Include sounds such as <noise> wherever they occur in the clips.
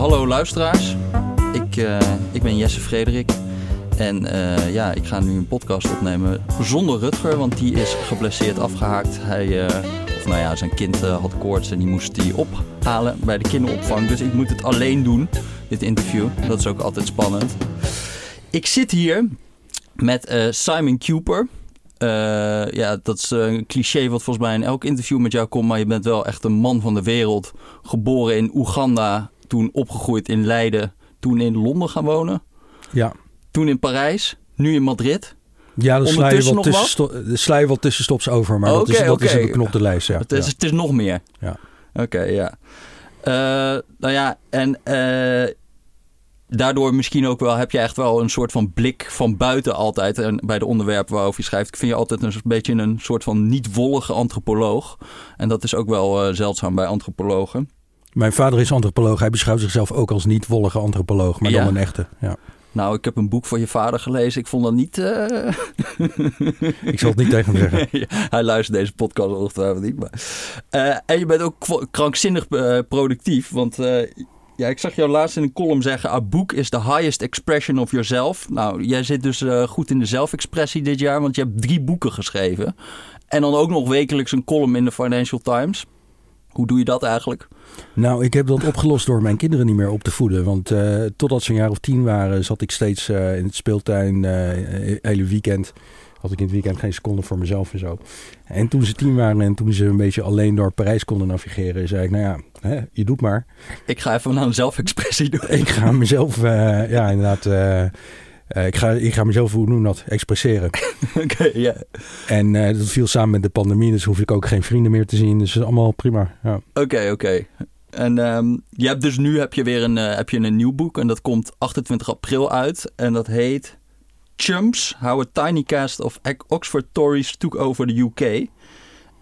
hallo luisteraars. Ik, uh, ik ben Jesse Frederik. En uh, ja, ik ga nu een podcast opnemen zonder Rutger, want die is geblesseerd afgehaakt. Hij, uh, of nou ja, zijn kind had koorts en die moest die ophalen bij de kinderopvang. Dus ik moet het alleen doen, dit interview. Dat is ook altijd spannend. Ik zit hier met Simon Cooper. ja, dat is een cliché wat volgens mij in elk interview met jou komt. Maar je bent wel echt een man van de wereld. Geboren in Oeganda, toen opgegroeid in Leiden, toen in Londen gaan wonen. Ja. Toen in Parijs, nu in Madrid. Ja, de sla je wel, tussen, wel tussenstops over, maar dat, is, dat okay. is een beknopte lijst. Ja. Het, is, ja. het is nog meer. Ja. Oké, ja. Uh, nou ja, en uh, daardoor misschien ook wel heb je echt wel een soort van blik van buiten altijd. En bij de onderwerpen waarover je schrijft, ik vind je altijd een beetje een soort van niet-wollige antropoloog. En dat is ook wel uh, zeldzaam bij antropologen. Mijn vader is antropoloog. Hij beschouwt zichzelf ook als niet-wollige antropoloog, maar ja. dan een echte. Ja. Nou, ik heb een boek van je vader gelezen. Ik vond dat niet. Uh... <laughs> ik zal het niet tegen hem zeggen. <laughs> Hij luistert deze podcast ongetwijfeld niet. Maar... Uh, en je bent ook krankzinnig uh, productief. Want ja, ik zag jou laatst in een column zeggen: A book is the highest expression of yourself. Nou, jij zit dus goed in de zelfexpressie dit jaar, want je hebt drie boeken geschreven. En dan ook nog wekelijks een column in de Financial Times. Hoe doe je dat eigenlijk? Nou, ik heb dat <laughs> opgelost door mijn kinderen niet meer op te voeden. Want uh, totdat ze een jaar of tien waren, zat ik steeds uh, in het speeltuin, uh, hele weekend. Had ik in het weekend geen seconde voor mezelf en zo. En toen ze tien waren en toen ze een beetje alleen door Parijs konden navigeren, zei ik, nou ja, hè, je doet maar. Ik ga even een zelfexpressie doen. Ik ga mezelf, ja, inderdaad uh, ik, ga, ik ga mezelf, hoe noem dat, expresseren. <laughs> Oké, okay, ja. En uh, dat viel samen met de pandemie, dus hoef ik ook geen vrienden meer te zien. Dus is allemaal prima. Oké, ja. oké. Okay, okay. En um, je hebt dus nu heb je weer een, uh, heb je een nieuw boek en dat komt 28 april uit. En dat heet Chumps, How a Tiny Cast of Oxford Tories Took Over the UK.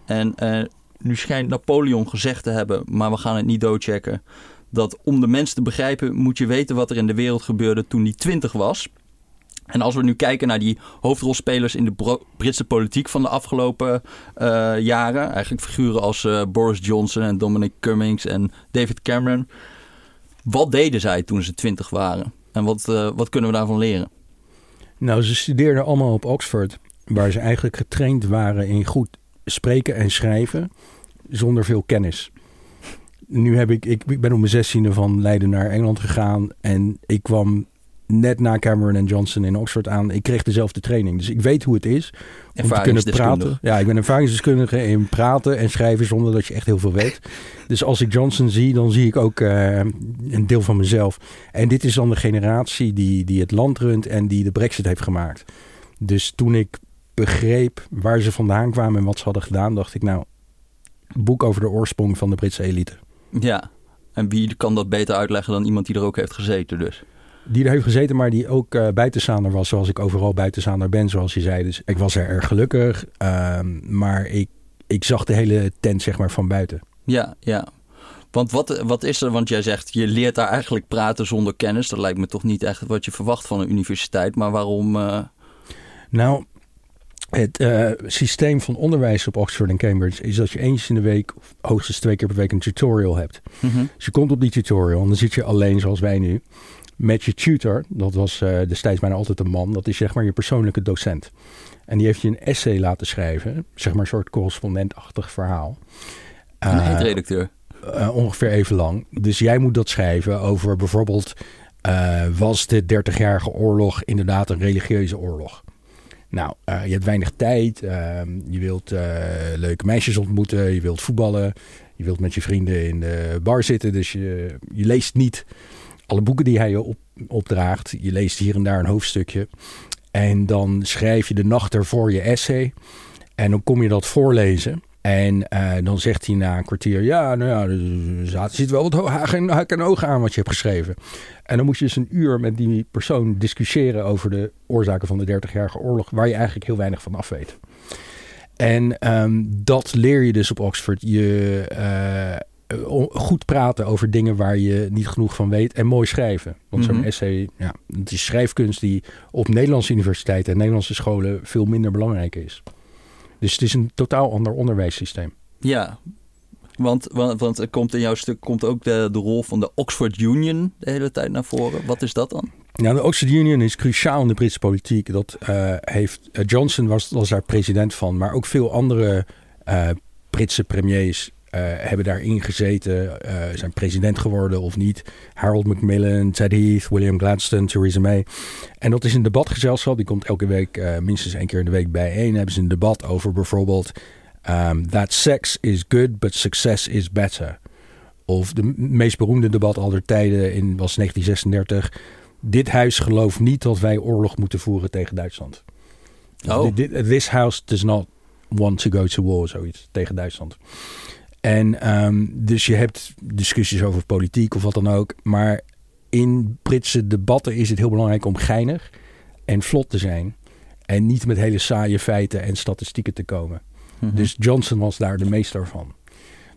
En nu schijnt Napoleon gezegd te hebben, maar we gaan het niet doodchecken... dat om de mens te begrijpen moet je weten wat er in de wereld gebeurde toen hij 20 was... En als we nu kijken naar die hoofdrolspelers in de Britse politiek van de afgelopen uh, jaren, eigenlijk figuren als uh, Boris Johnson en Dominic Cummings en David Cameron. Wat deden zij toen ze twintig waren? En wat, uh, wat kunnen we daarvan leren? Nou, ze studeerden allemaal op Oxford, waar ze eigenlijk getraind waren in goed spreken en schrijven zonder veel kennis. Nu heb ik, ik, ik ben op mijn zestiende van Leiden naar Engeland gegaan en ik kwam net na Cameron en Johnson in Oxford aan. Ik kreeg dezelfde training. Dus ik weet hoe het is om te kunnen praten. Ja, ik ben ervaringsdeskundige in praten en schrijven zonder dat je echt heel veel weet. <laughs> Dus als ik Johnson zie, dan zie ik ook uh, een deel van mezelf. En dit is dan de generatie die, die het land runt en die de brexit heeft gemaakt. Dus toen ik begreep waar ze vandaan kwamen en wat ze hadden gedaan, dacht ik nou, boek over de oorsprong van de Britse elite. Ja, en wie kan dat beter uitleggen dan iemand die er ook heeft gezeten dus? Die er heeft gezeten, maar die ook uh, buitenzaander was, zoals ik overal buitenzaander ben, zoals je zei. Dus ik was er erg gelukkig, um, maar ik, ik zag de hele tent zeg maar van buiten. Ja, ja. Want wat, wat is er? Want jij zegt, je leert daar eigenlijk praten zonder kennis. Dat lijkt me toch niet echt wat je verwacht van een universiteit. Maar waarom... Uh... Nou, het uh, systeem van onderwijs op Oxford en Cambridge is dat je eens in de week, of hoogstens twee keer per week, een tutorial hebt. Mm -hmm. Dus je komt op die tutorial en dan zit je alleen zoals wij nu met je tutor, dat was uh, destijds bijna altijd een man, dat is zeg maar je persoonlijke docent. En die heeft je een essay laten schrijven, zeg maar een soort correspondentachtig verhaal. Een uh, eindredacteur? Uh, ongeveer even lang. Dus jij moet dat schrijven over bijvoorbeeld, uh, was de 30-jarige oorlog inderdaad een religieuze oorlog? Nou, uh, je hebt weinig tijd, ehm, je wilt leuke meisjes ontmoeten, je wilt voetballen, je wilt met je vrienden in de bar zitten, dus je, je leest niet alle boeken die hij je op, opdraagt. Je leest hier en daar een hoofdstukje. En dan schrijf je de nacht ervoor je essay. En dan kom je dat voorlezen. En uh, dan zegt hij na een kwartier: Ja, nou ja, er zit wel wat haak en, ogen aan wat je hebt geschreven. En dan moet je dus een uur met die persoon discussiëren over de oorzaken van de 30-jarige oorlog, waar je eigenlijk heel weinig van af weet. En um, dat leer je dus op Oxford. Je, uh, goed praten over dingen waar je niet genoeg van weet en mooi schrijven. Want zo'n mm -hmm. essay, ja, het is schrijfkunst die op Nederlandse universiteiten en Nederlandse scholen veel minder belangrijk is. Dus het is een totaal ander onderwijssysteem. Ja, Want, want, want er komt in jouw stuk komt ook de, de rol van de Oxford Union de hele tijd naar voren. Wat is dat dan? Nou, de Oxford Union is cruciaal in de Britse politiek. Dat uh, heeft, uh, Johnson was, was daar president van, maar ook veel andere uh, Britse premiers hebben daarin gezeten, zijn president geworden of niet. Harold Macmillan, Ted Heath, William Gladstone, Theresa May. En dat is een debatgezelschap, die komt elke week, minstens één keer in de week bijeen. Hebben ze een debat over bijvoorbeeld um, that sex is good, but success is better. Of de meest beroemde debat aller tijden in, was 1936 dit huis gelooft niet dat wij oorlog moeten voeren tegen Duitsland. Oh. This house does not want to go to war, zoiets, tegen Duitsland. En um, dus je hebt discussies over politiek of wat dan ook. Maar in Britse debatten is het heel belangrijk om geinig en vlot te zijn. En niet met hele saaie feiten en statistieken te komen. Mm -hmm. Dus Johnson was daar de meester van.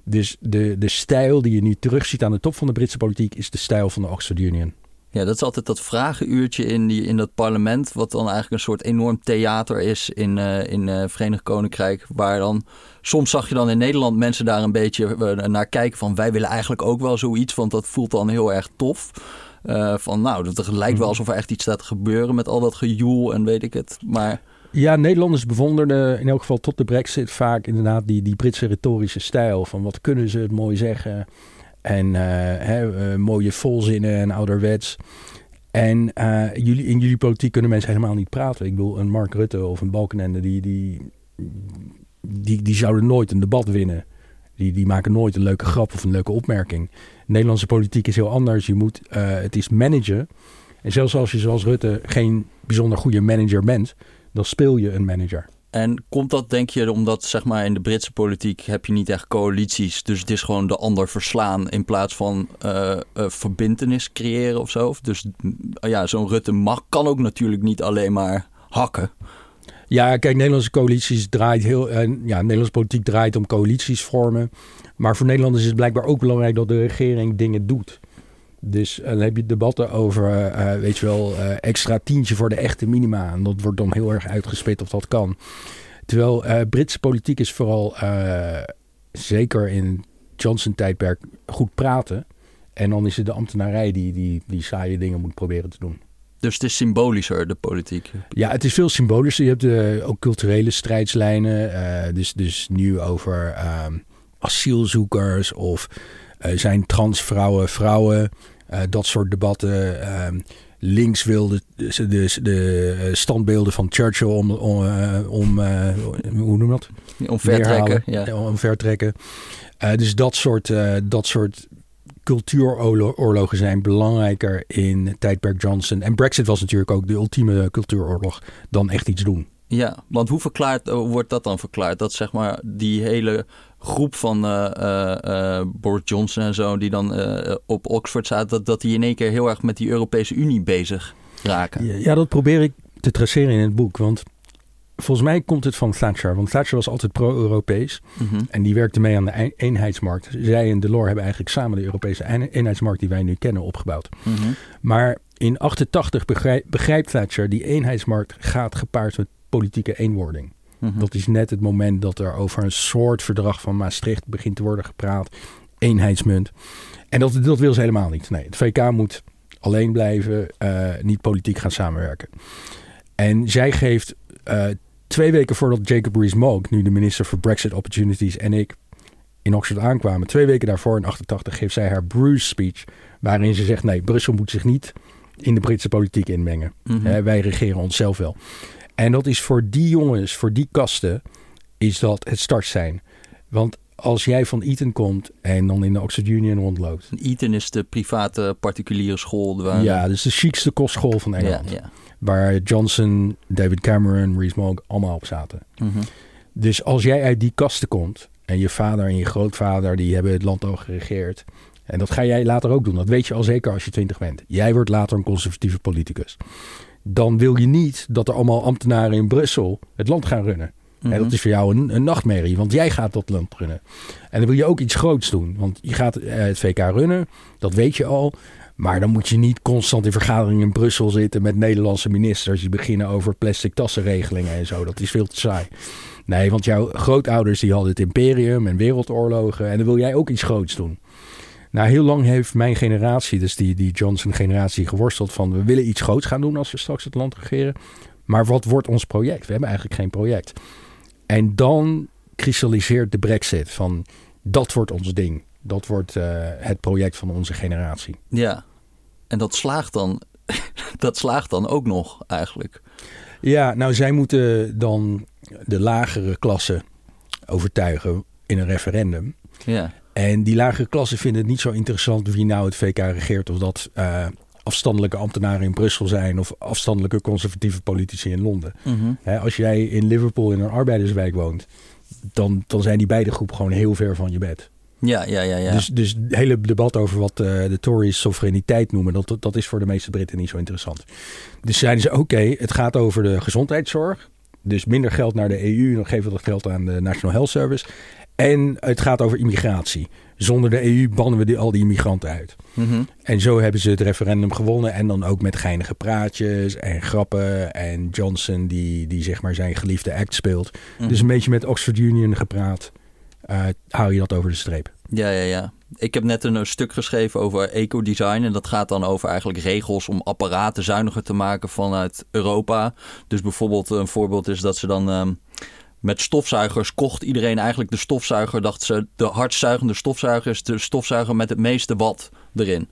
Dus de, de stijl die je nu terugziet aan de top van de Britse politiek is de stijl van de Oxford Union. Ja, dat is altijd dat vragenuurtje in, die, in dat parlement, wat dan eigenlijk een soort enorm theater is in, uh, in uh, Verenigd Koninkrijk. Waar dan, soms zag je dan in Nederland mensen daar een beetje uh, naar kijken van wij willen eigenlijk ook wel zoiets, want dat voelt dan heel erg tof. van nou, het lijkt wel alsof er echt iets staat te gebeuren met al dat gejoel en weet ik het. Maar... Ja, Nederlanders bewonderden in elk geval tot de brexit vaak inderdaad die, die Britse retorische stijl. Van wat kunnen ze het mooi zeggen. En uh, hè, uh, mooie volzinnen en ouderwets. En uh, jullie, in jullie politiek kunnen mensen helemaal niet praten. Ik bedoel, een Mark Rutte of een Balkenende, die, die, die, die zouden nooit een debat winnen. Die, die maken nooit een leuke grap of een leuke opmerking. Nederlandse politiek is heel anders. Je moet, het is managen. En zelfs als je zoals Rutte geen bijzonder goede manager bent, dan speel je een manager. En komt dat, denk je, omdat zeg maar in de Britse politiek heb je niet echt coalities. Dus het is gewoon de ander verslaan in plaats van uh, verbindenis creëren of zo. Dus ja, zo'n Rutte mag, kan ook natuurlijk niet alleen maar hakken. Ja, kijk, Nederlandse coalities draait heel. Ja, Nederlandse politiek draait om coalities vormen. Maar voor Nederlanders is het blijkbaar ook belangrijk dat de regering dingen doet. Dus uh, dan heb je debatten over, uh, weet je wel, uh, extra tientje voor de echte minima. En dat wordt dan heel erg uitgespit of dat kan. Terwijl Britse politiek is vooral, zeker in Johnson-tijdperk, goed praten. En dan is het de ambtenarij die, die die saaie dingen moet proberen te doen. Dus het is symbolischer, de politiek? Ja, het is veel symbolischer. Je hebt de, ook culturele strijdslijnen. dus, dus nu over um, asielzoekers of zijn transvrouwen vrouwen... Uh, dat soort debatten. Uh, links wilde de, de, de, standbeelden van Churchill om, om, om hoe noem dat? Omvertrekken. Ja. Omvertrekken. dus dat soort, dat soort cultuuroorlogen zijn belangrijker in tijdperk Johnson. En Brexit was natuurlijk ook de ultieme cultuuroorlog dan echt iets doen. Ja, want hoe verklaart, wordt dat dan verklaard? Dat zeg maar die hele groep van uh, uh, Boris Johnson en zo, die dan op Oxford zaten, dat, dat die in één keer heel erg met die Europese Unie bezig raken. Ja, dat probeer ik te traceren in het boek. Want volgens mij komt het van Thatcher. Want Thatcher was altijd pro-Europees. Mm -hmm. En die werkte mee aan de eenheidsmarkt. Zij en Delors hebben eigenlijk samen de Europese eenheidsmarkt die wij nu kennen opgebouwd. Mm -hmm. Maar in 88 begrijpt, begrijpt Thatcher, die eenheidsmarkt gaat gepaard met politieke eenwording. Mm -hmm. Dat is net het moment dat er over een soort verdrag van Maastricht begint te worden gepraat. Eenheidsmunt. En dat, dat wil ze helemaal niet. Nee, het VK moet alleen blijven, uh, niet politiek gaan samenwerken. En zij geeft uh, twee weken voordat Jacob Rees-Mogg, nu de minister voor Brexit Opportunities, en ik in Oxford aankwamen, twee weken daarvoor in 88 geeft zij haar Bruce speech, waarin ze zegt: nee, Brussel moet zich niet in de Britse politiek inmengen. Mm -hmm. uh, wij regeren onszelf wel. En dat is voor die jongens, voor die kasten, is dat het start zijn. Want als jij van Eton komt en dan in de Oxford Union rondloopt. Eton is de private particuliere school. Waar... Ja, dus de chicste kostschool van Engeland. Ja, ja. Waar Johnson, David Cameron, Rees-Mogg allemaal op zaten. Mm -hmm. Dus als jij uit die kasten komt en je vader en je grootvader die hebben het land al geregeerd. En dat ga jij later ook doen. Dat weet je al zeker als je twintig bent. Jij wordt later een conservatieve politicus dan wil je niet dat er allemaal ambtenaren in Brussel het land gaan runnen. En dat is voor jou een, een, nachtmerrie, want jij gaat dat land runnen. En dan wil je ook iets groots doen, want je gaat uh, het VK runnen, dat weet je al. Maar dan moet je niet constant in vergaderingen in Brussel zitten met Nederlandse ministers die beginnen over plastic tassenregelingen en zo. Dat is veel te saai. Nee, want jouw grootouders die hadden het imperium en wereldoorlogen en dan wil jij ook iets groots doen. Nou, heel lang heeft mijn generatie, dus die, die Johnson-generatie, geworsteld van... we willen iets groots gaan doen als we straks het land regeren. Maar wat wordt ons project? We hebben eigenlijk geen project. En dan kristalliseert de brexit van dat wordt ons ding. Dat wordt uh, het project van onze generatie. Ja, en dat slaagt dan, <laughs> dat slaagt dan ook nog eigenlijk. Ja, nou zij moeten dan de lagere klasse overtuigen in een referendum. Ja. En die lagere klassen vinden het niet zo interessant wie nou het VK regeert. Of dat uh, afstandelijke ambtenaren in Brussel zijn of afstandelijke conservatieve politici in Londen. Mm als jij in Liverpool in een arbeiderswijk woont, dan, dan zijn die beide groepen gewoon heel ver van je bed. Ja, ja, ja. ja. Dus, dus het hele debat over wat uh, de Tories soevereiniteit noemen, dat, dat is voor de meeste Britten niet zo interessant. Dus zeiden ze: oké, het gaat over de gezondheidszorg. Dus minder geld naar de EU, dan geven we dat geld aan de National Health Service. En het gaat over immigratie. Zonder de EU bannen we die, al die immigranten uit. Mhm. En zo hebben ze het referendum gewonnen. En dan ook met geinige praatjes en grappen. En Johnson die, die zeg maar zijn geliefde act speelt. Mhm. Dus een beetje met Oxford Union gepraat. Uh, hou je dat over de streep. Ja, ja, ja. Ik heb net een stuk geschreven over ecodesign. En dat gaat dan over eigenlijk regels om apparaten zuiniger te maken vanuit Europa. Dus bijvoorbeeld een voorbeeld is dat ze dan... Um, met stofzuigers kocht iedereen eigenlijk de stofzuiger. Dacht ze, de hardzuigende stofzuiger is de stofzuiger met het meeste wat erin.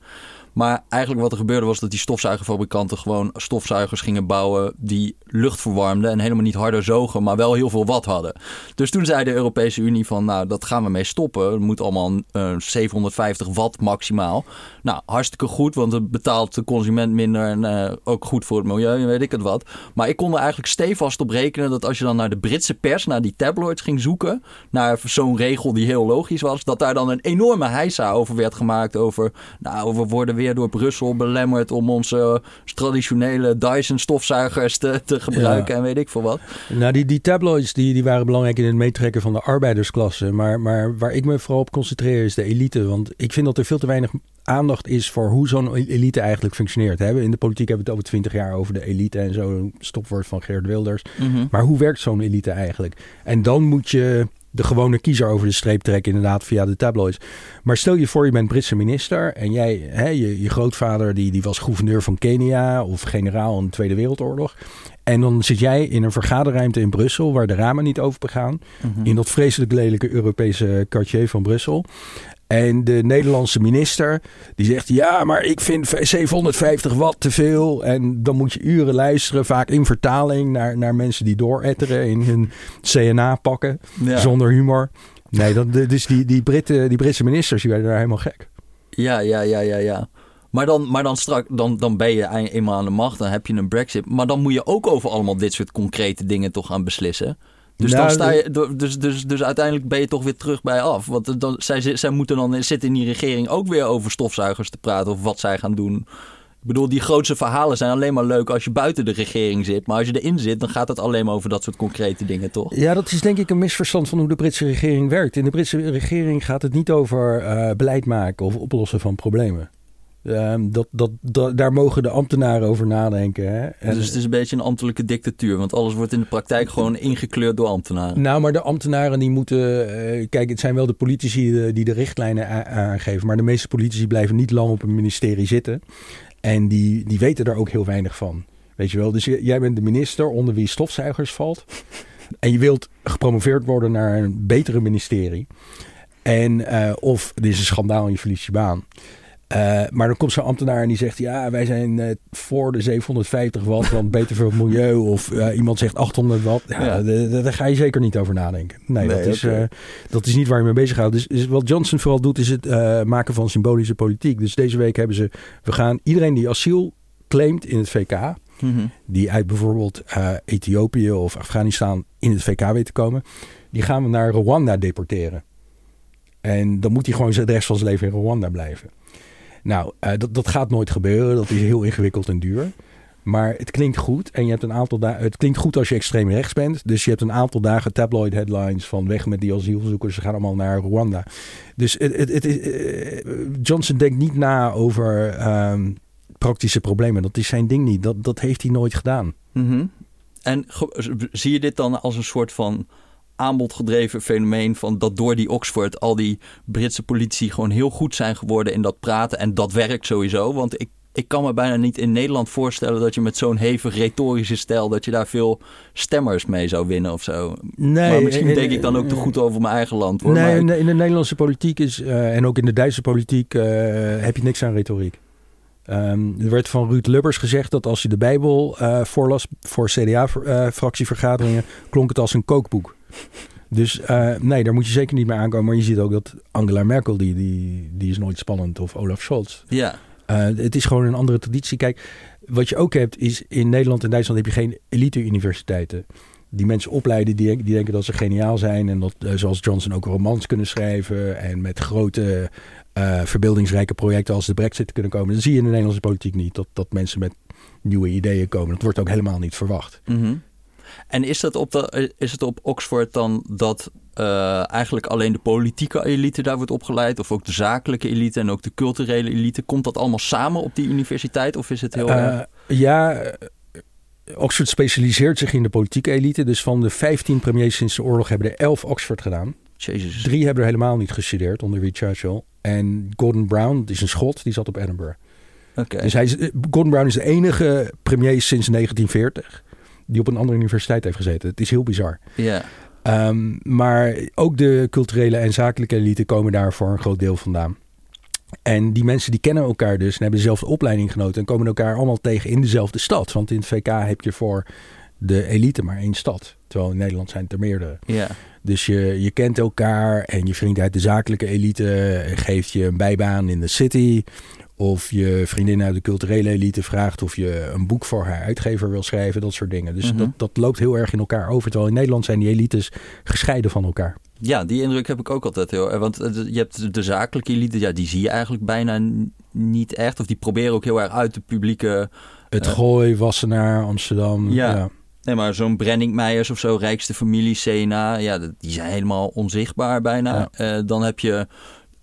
Maar eigenlijk wat er gebeurde was dat die stofzuigerfabrikanten gewoon stofzuigers gingen bouwen die lucht verwarmden en helemaal niet harder zogen, maar wel heel veel watt hadden. Dus toen zei de Europese Unie van nou dat gaan we mee stoppen. Het moet allemaal uh, 750 watt maximaal. Nou hartstikke goed, want het betaalt de consument minder en uh, ook goed voor het milieu en weet ik het wat. Maar ik kon er eigenlijk stevast op rekenen dat als je dan naar de Britse pers, naar die tabloids ging zoeken, naar zo'n regel die heel logisch was, dat daar dan een enorme heisa over werd gemaakt over nou we worden weer door Brussel belemmerd om onze traditionele Dyson stofzuigers te, te gebruiken ja. en weet ik veel wat. Nou, die, die tabloids die, die waren belangrijk in het meetrekken van de arbeidersklasse. Maar, maar waar ik me vooral op concentreer is de elite. Want ik vind dat er veel te weinig aandacht is voor hoe zo'n elite eigenlijk functioneert. Hè? In de politiek hebben we het over twintig jaar over de elite en zo'n stopwoord van Geert Wilders. Mm -hmm. Maar hoe werkt zo'n elite eigenlijk? En dan moet je de gewone kiezer over de streep trekken, inderdaad, via de tabloids. Maar stel je voor, je bent Britse minister en jij, hè, je, je grootvader die, die was gouverneur van Kenia of generaal in de Tweede Wereldoorlog. En dan zit jij in een vergaderruimte in Brussel waar de ramen niet open gaan. Mm -hmm. In dat vreselijk lelijke Europese quartier van Brussel. En de Nederlandse minister die zegt: Ja, maar ik vind 750 watt te veel. En dan moet je uren luisteren, vaak in vertaling, naar, naar mensen die dooretteren in hun CNA pakken. Ja. Zonder humor. Nee, dat, dus die, die, Britten, die Britse ministers die werden daar helemaal gek. Ja, ja, ja, ja, ja. Maar dan, maar dan, strak, dan, dan ben je eenmaal aan de macht, dan heb je een brexit. Maar dan moet je ook over allemaal dit soort concrete dingen toch gaan beslissen. Dus, Nou, dan sta je, dus, dus, dus uiteindelijk ben je toch weer terug bij af. Want dan, zij, zij moeten dan zitten in die regering ook weer over stofzuigers te praten of wat zij gaan doen. Ik bedoel, die grootste verhalen zijn alleen maar leuk als je buiten de regering zit. Maar als je erin zit, dan gaat het alleen maar over dat soort concrete dingen, toch? Ja, dat is denk ik een misverstand van hoe de Britse regering werkt. In de Britse regering gaat het niet over uh, beleid maken of oplossen van problemen. Um, dat, dat, dat, daar mogen de ambtenaren over nadenken. Hè? En dus het is een beetje een ambtelijke dictatuur, want alles wordt in de praktijk gewoon ingekleurd door ambtenaren. Nou, maar de ambtenaren die moeten. Uh, kijk, het zijn wel de politici die, die de richtlijnen aangeven, maar de meeste politici blijven niet lang op een ministerie zitten. En die, die weten daar ook heel weinig van. Weet je wel, dus jij bent de minister onder wie stofzuigers valt. En je wilt gepromoveerd worden naar een betere ministerie. En, uh, of er is een schandaal en je verliest je baan. Uh, maar dan komt zo'n ambtenaar en die zegt: Ja, wij zijn uh, voor de 750 watt, want beter voor het milieu. Of uh, iemand zegt 800 watt. Ja, ja. Daar ga je zeker niet over nadenken. Nee, nee dat, is, okay. dat is niet waar je mee bezig houdt. Dus, dus, wat Johnson vooral doet, is het maken van symbolische politiek. Dus deze week hebben ze: We gaan iedereen die asiel claimt in het VK. Mm -hmm. Die uit bijvoorbeeld Ethiopië of Afghanistan in het VK weet te komen. Die gaan we naar Rwanda deporteren. En dan moet hij gewoon de rest van zijn leven in Rwanda blijven. Nou, uh, dat, dat gaat nooit gebeuren. Dat is heel ingewikkeld en duur. Maar het klinkt goed. En je hebt een aantal dagen. Het klinkt goed als je extreem rechts bent. Dus je hebt een aantal dagen tabloid headlines van weg met die asielzoekers. Ze gaan allemaal naar Rwanda. Dus het, het, het, eh, Johnson denkt niet na over ehm, praktische problemen. Dat is zijn ding niet. Dat, dat heeft hij nooit gedaan. Mhm. En zie je dit dan als een soort van aanbodgedreven fenomeen van dat door die Oxford al die Britse politici gewoon heel goed zijn geworden in dat praten en dat werkt sowieso, want ik ik kan me bijna niet in Nederland voorstellen dat je met zo'n hevig retorische stijl dat je daar veel stemmers mee zou winnen of zo. Nee, maar misschien denk ik dan ook te goed over mijn eigen land. Hoor. Nee, in de Nederlandse politiek is uh, en ook in de Duitse politiek uh, heb je niks aan retoriek. Um, er werd van Ruud Lubbers gezegd dat als je de Bijbel uh, voorlas voor CDA-fractievergaderingen, klonk het als een kookboek. Dus nee, daar moet je zeker niet mee aankomen. Maar je ziet ook dat Angela Merkel, die, die, die is nooit spannend. Of Olaf Scholz. Ja. Uh, het is gewoon een andere traditie. Kijk, wat je ook hebt is in Nederland en Duitsland heb je geen elite-universiteiten. Die mensen opleiden, die, die, denken dat ze geniaal zijn. En dat, uh, zoals Johnson, ook romans kunnen schrijven. En met grote verbeeldingsrijke projecten als de brexit kunnen komen. Dan zie je in de Nederlandse politiek niet. Dat, dat mensen met nieuwe ideeën komen. Dat wordt ook helemaal niet verwacht. Mm -hmm. En is, dat op de, is het op Oxford dan dat uh, eigenlijk alleen de politieke elite daar wordt opgeleid? Of ook de zakelijke elite en ook de culturele elite? Komt dat allemaal samen op die universiteit? Of is het heel. Uh, ja. Oxford specialiseert zich in de politieke elite. Dus van de 15 premiers sinds de oorlog hebben er 11 Oxford gedaan. Jezus. Drie hebben er helemaal niet gestudeerd onder Churchill. En Gordon Brown, die is een schot, die zat op Edinburgh. Okay. Dus hij is, Gordon Brown is de enige premier sinds 1940 die op een andere universiteit heeft gezeten. Het is heel bizar. Ja. Um, maar ook de culturele en zakelijke elite komen daar voor een groot deel vandaan. En die mensen die kennen elkaar dus en hebben dezelfde opleiding genoten en komen elkaar allemaal tegen in dezelfde stad. Want in het VK heb je voor de elite maar één stad. Terwijl in Nederland zijn het er meerdere. Ja. Dus je, je kent elkaar en je vriend uit de zakelijke elite geeft je een bijbaan in de city. Of je vriendin uit de culturele elite vraagt of je een boek voor haar uitgever wil schrijven. Dat soort dingen. Dus mm -hmm. dat, dat loopt heel erg in elkaar over. Terwijl in Nederland zijn die elites gescheiden van elkaar. Ja, die indruk heb ik ook altijd heel Want je hebt de zakelijke elite, ja, die zie je eigenlijk bijna niet echt. Of die proberen ook heel erg uit de publieke... Het uh, Gooi, Wassenaar, Amsterdam. Ja. ja. Nee, maar zo'n Brenning Meijers of zo, rijkste familie, CNA, ja, die zijn helemaal onzichtbaar bijna. Ja. Uh, dan heb je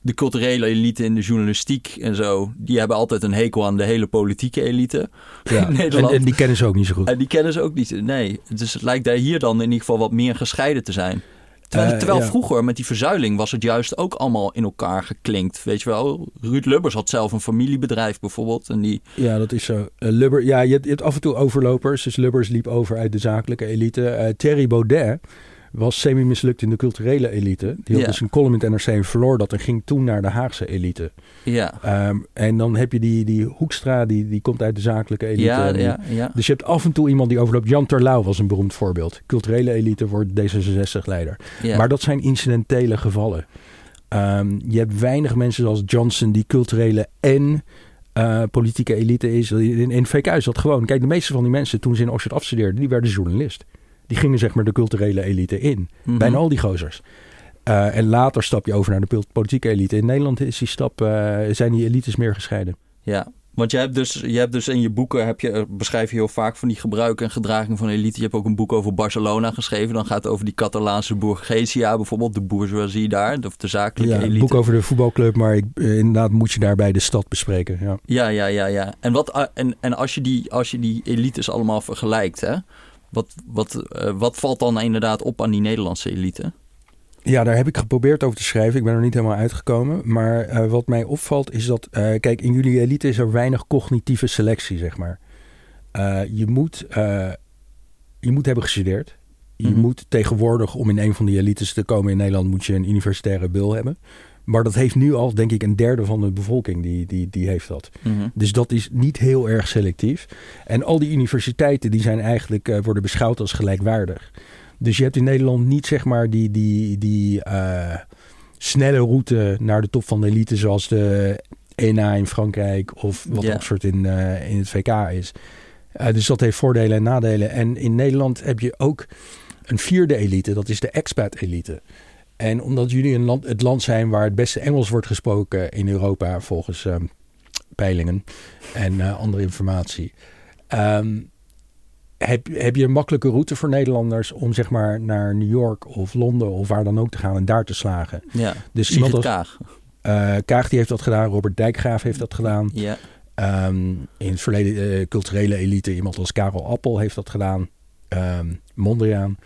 de culturele elite in de journalistiek en zo, die hebben altijd een hekel aan de hele politieke elite ja. in Nederland. En, en, die kennen ze ook niet zo goed. En die kennen ze ook niet, nee. Dus het lijkt daar hier dan in ieder geval wat meer gescheiden te zijn. Terwijl, uh, terwijl ja. vroeger met die verzuiling was het juist ook allemaal in elkaar geklinkt. Weet je wel, Ruud Lubbers had zelf een familiebedrijf bijvoorbeeld. En die... Ja, dat is zo. Uh, Lubber, ja, je hebt, je hebt, af en toe overlopers. Dus Lubbers liep over uit de zakelijke elite. Uh, Thierry Baudet was semi-mislukt in de culturele elite. Die had ja. dus een column in het NRC en verloor dat en ging toen naar de Haagse elite. Ja. Um, en dan heb je die, die Hoekstra, die, die komt uit de zakelijke elite. Ja, ja, ja. Dus je hebt af en toe iemand die overloopt. Jan Terlouw was een beroemd voorbeeld. Culturele elite wordt D66-leider. Ja. Maar dat zijn incidentele gevallen. Um, je hebt weinig mensen zoals Johnson die culturele en uh, politieke elite is. In, in VK is dat gewoon. Kijk, de meeste van die mensen toen ze in Oxford afstudeerden, die werden journalist. Die gingen zeg maar de culturele elite in. Mm -hmm. Bijna al die gozers. Uh, en later stap je over naar de politieke elite. In Nederland is die stap, uh, zijn die elites meer gescheiden. Ja, want je hebt dus, je hebt dus in je boeken heb je, beschrijf je heel vaak van die gebruiken en gedragingen van elite. Je hebt ook een boek over Barcelona geschreven. Dan gaat het over die Catalaanse bourgesia, bijvoorbeeld de bourgeoisie daar, of de zakelijke ja, elite. Een boek over de voetbalclub, maar ik, uh, inderdaad moet je daarbij de stad bespreken. Ja, ja, ja, ja. ja. En, wat, en, en als, je die, als je die elites allemaal vergelijkt, hè, wat, wat, uh, wat valt dan inderdaad op aan die Nederlandse elite? Ja, daar heb ik geprobeerd over te schrijven. Ik ben er niet helemaal uitgekomen. Maar uh, wat mij opvalt is dat, uh, kijk, in jullie elite is er weinig cognitieve selectie, zeg maar. je, moet, je moet hebben gestudeerd. Je mm -hmm. moet tegenwoordig, om in een van die elites te komen in Nederland, moet je een universitaire bil hebben. Maar dat heeft nu al, denk ik, een derde van de bevolking die, die, die heeft dat. Mm -hmm. Dus dat is niet heel erg selectief. En al die universiteiten die zijn eigenlijk, uh, worden beschouwd als gelijkwaardig. Dus je hebt in Nederland niet zeg maar die, die, die uh, snelle route naar de top van de elite zoals de ENA in Frankrijk of wat. Oxford in, uh, in het VK is. Dus dat heeft voordelen en nadelen. En in Nederland heb je ook een vierde elite, dat is de expat-elite. En omdat jullie een land, het land zijn waar het beste Engels wordt gesproken in Europa, volgens um, peilingen en uh, andere informatie, Ehm, heb, heb je een makkelijke route voor Nederlanders om zeg maar naar New York of Londen of waar dan ook te gaan en daar te slagen? Ja, Dus iemand als Kaag. eh, Kaag die heeft dat gedaan, Robert Dijkgraaf heeft dat gedaan. Ja, Ehm, in het verleden eh, culturele elite, iemand als Karel Appel heeft dat gedaan. Ehm, Mondriaan.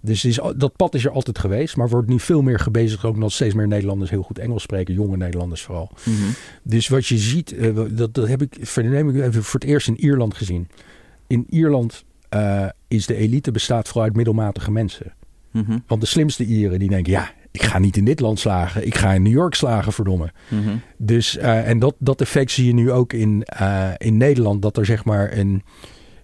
Dus is, dat pad is er altijd geweest, maar wordt nu veel meer gebezigd ook omdat steeds meer Nederlanders heel goed Engels spreken, jonge Nederlanders vooral. mhm. Dus wat je ziet, eh, dat, dat heb ik verneem ik even voor het eerst in Ierland gezien. In Ierland eh, is de elite bestaat vooral uit middelmatige mensen. Mhm. Want de slimste Ieren die denken, ja, ik ga niet in dit land slagen, ik ga in New York slagen, verdomme. Mhm. Dus, eh, en dat, dat effect zie je nu ook in, in Nederland, dat er zeg maar een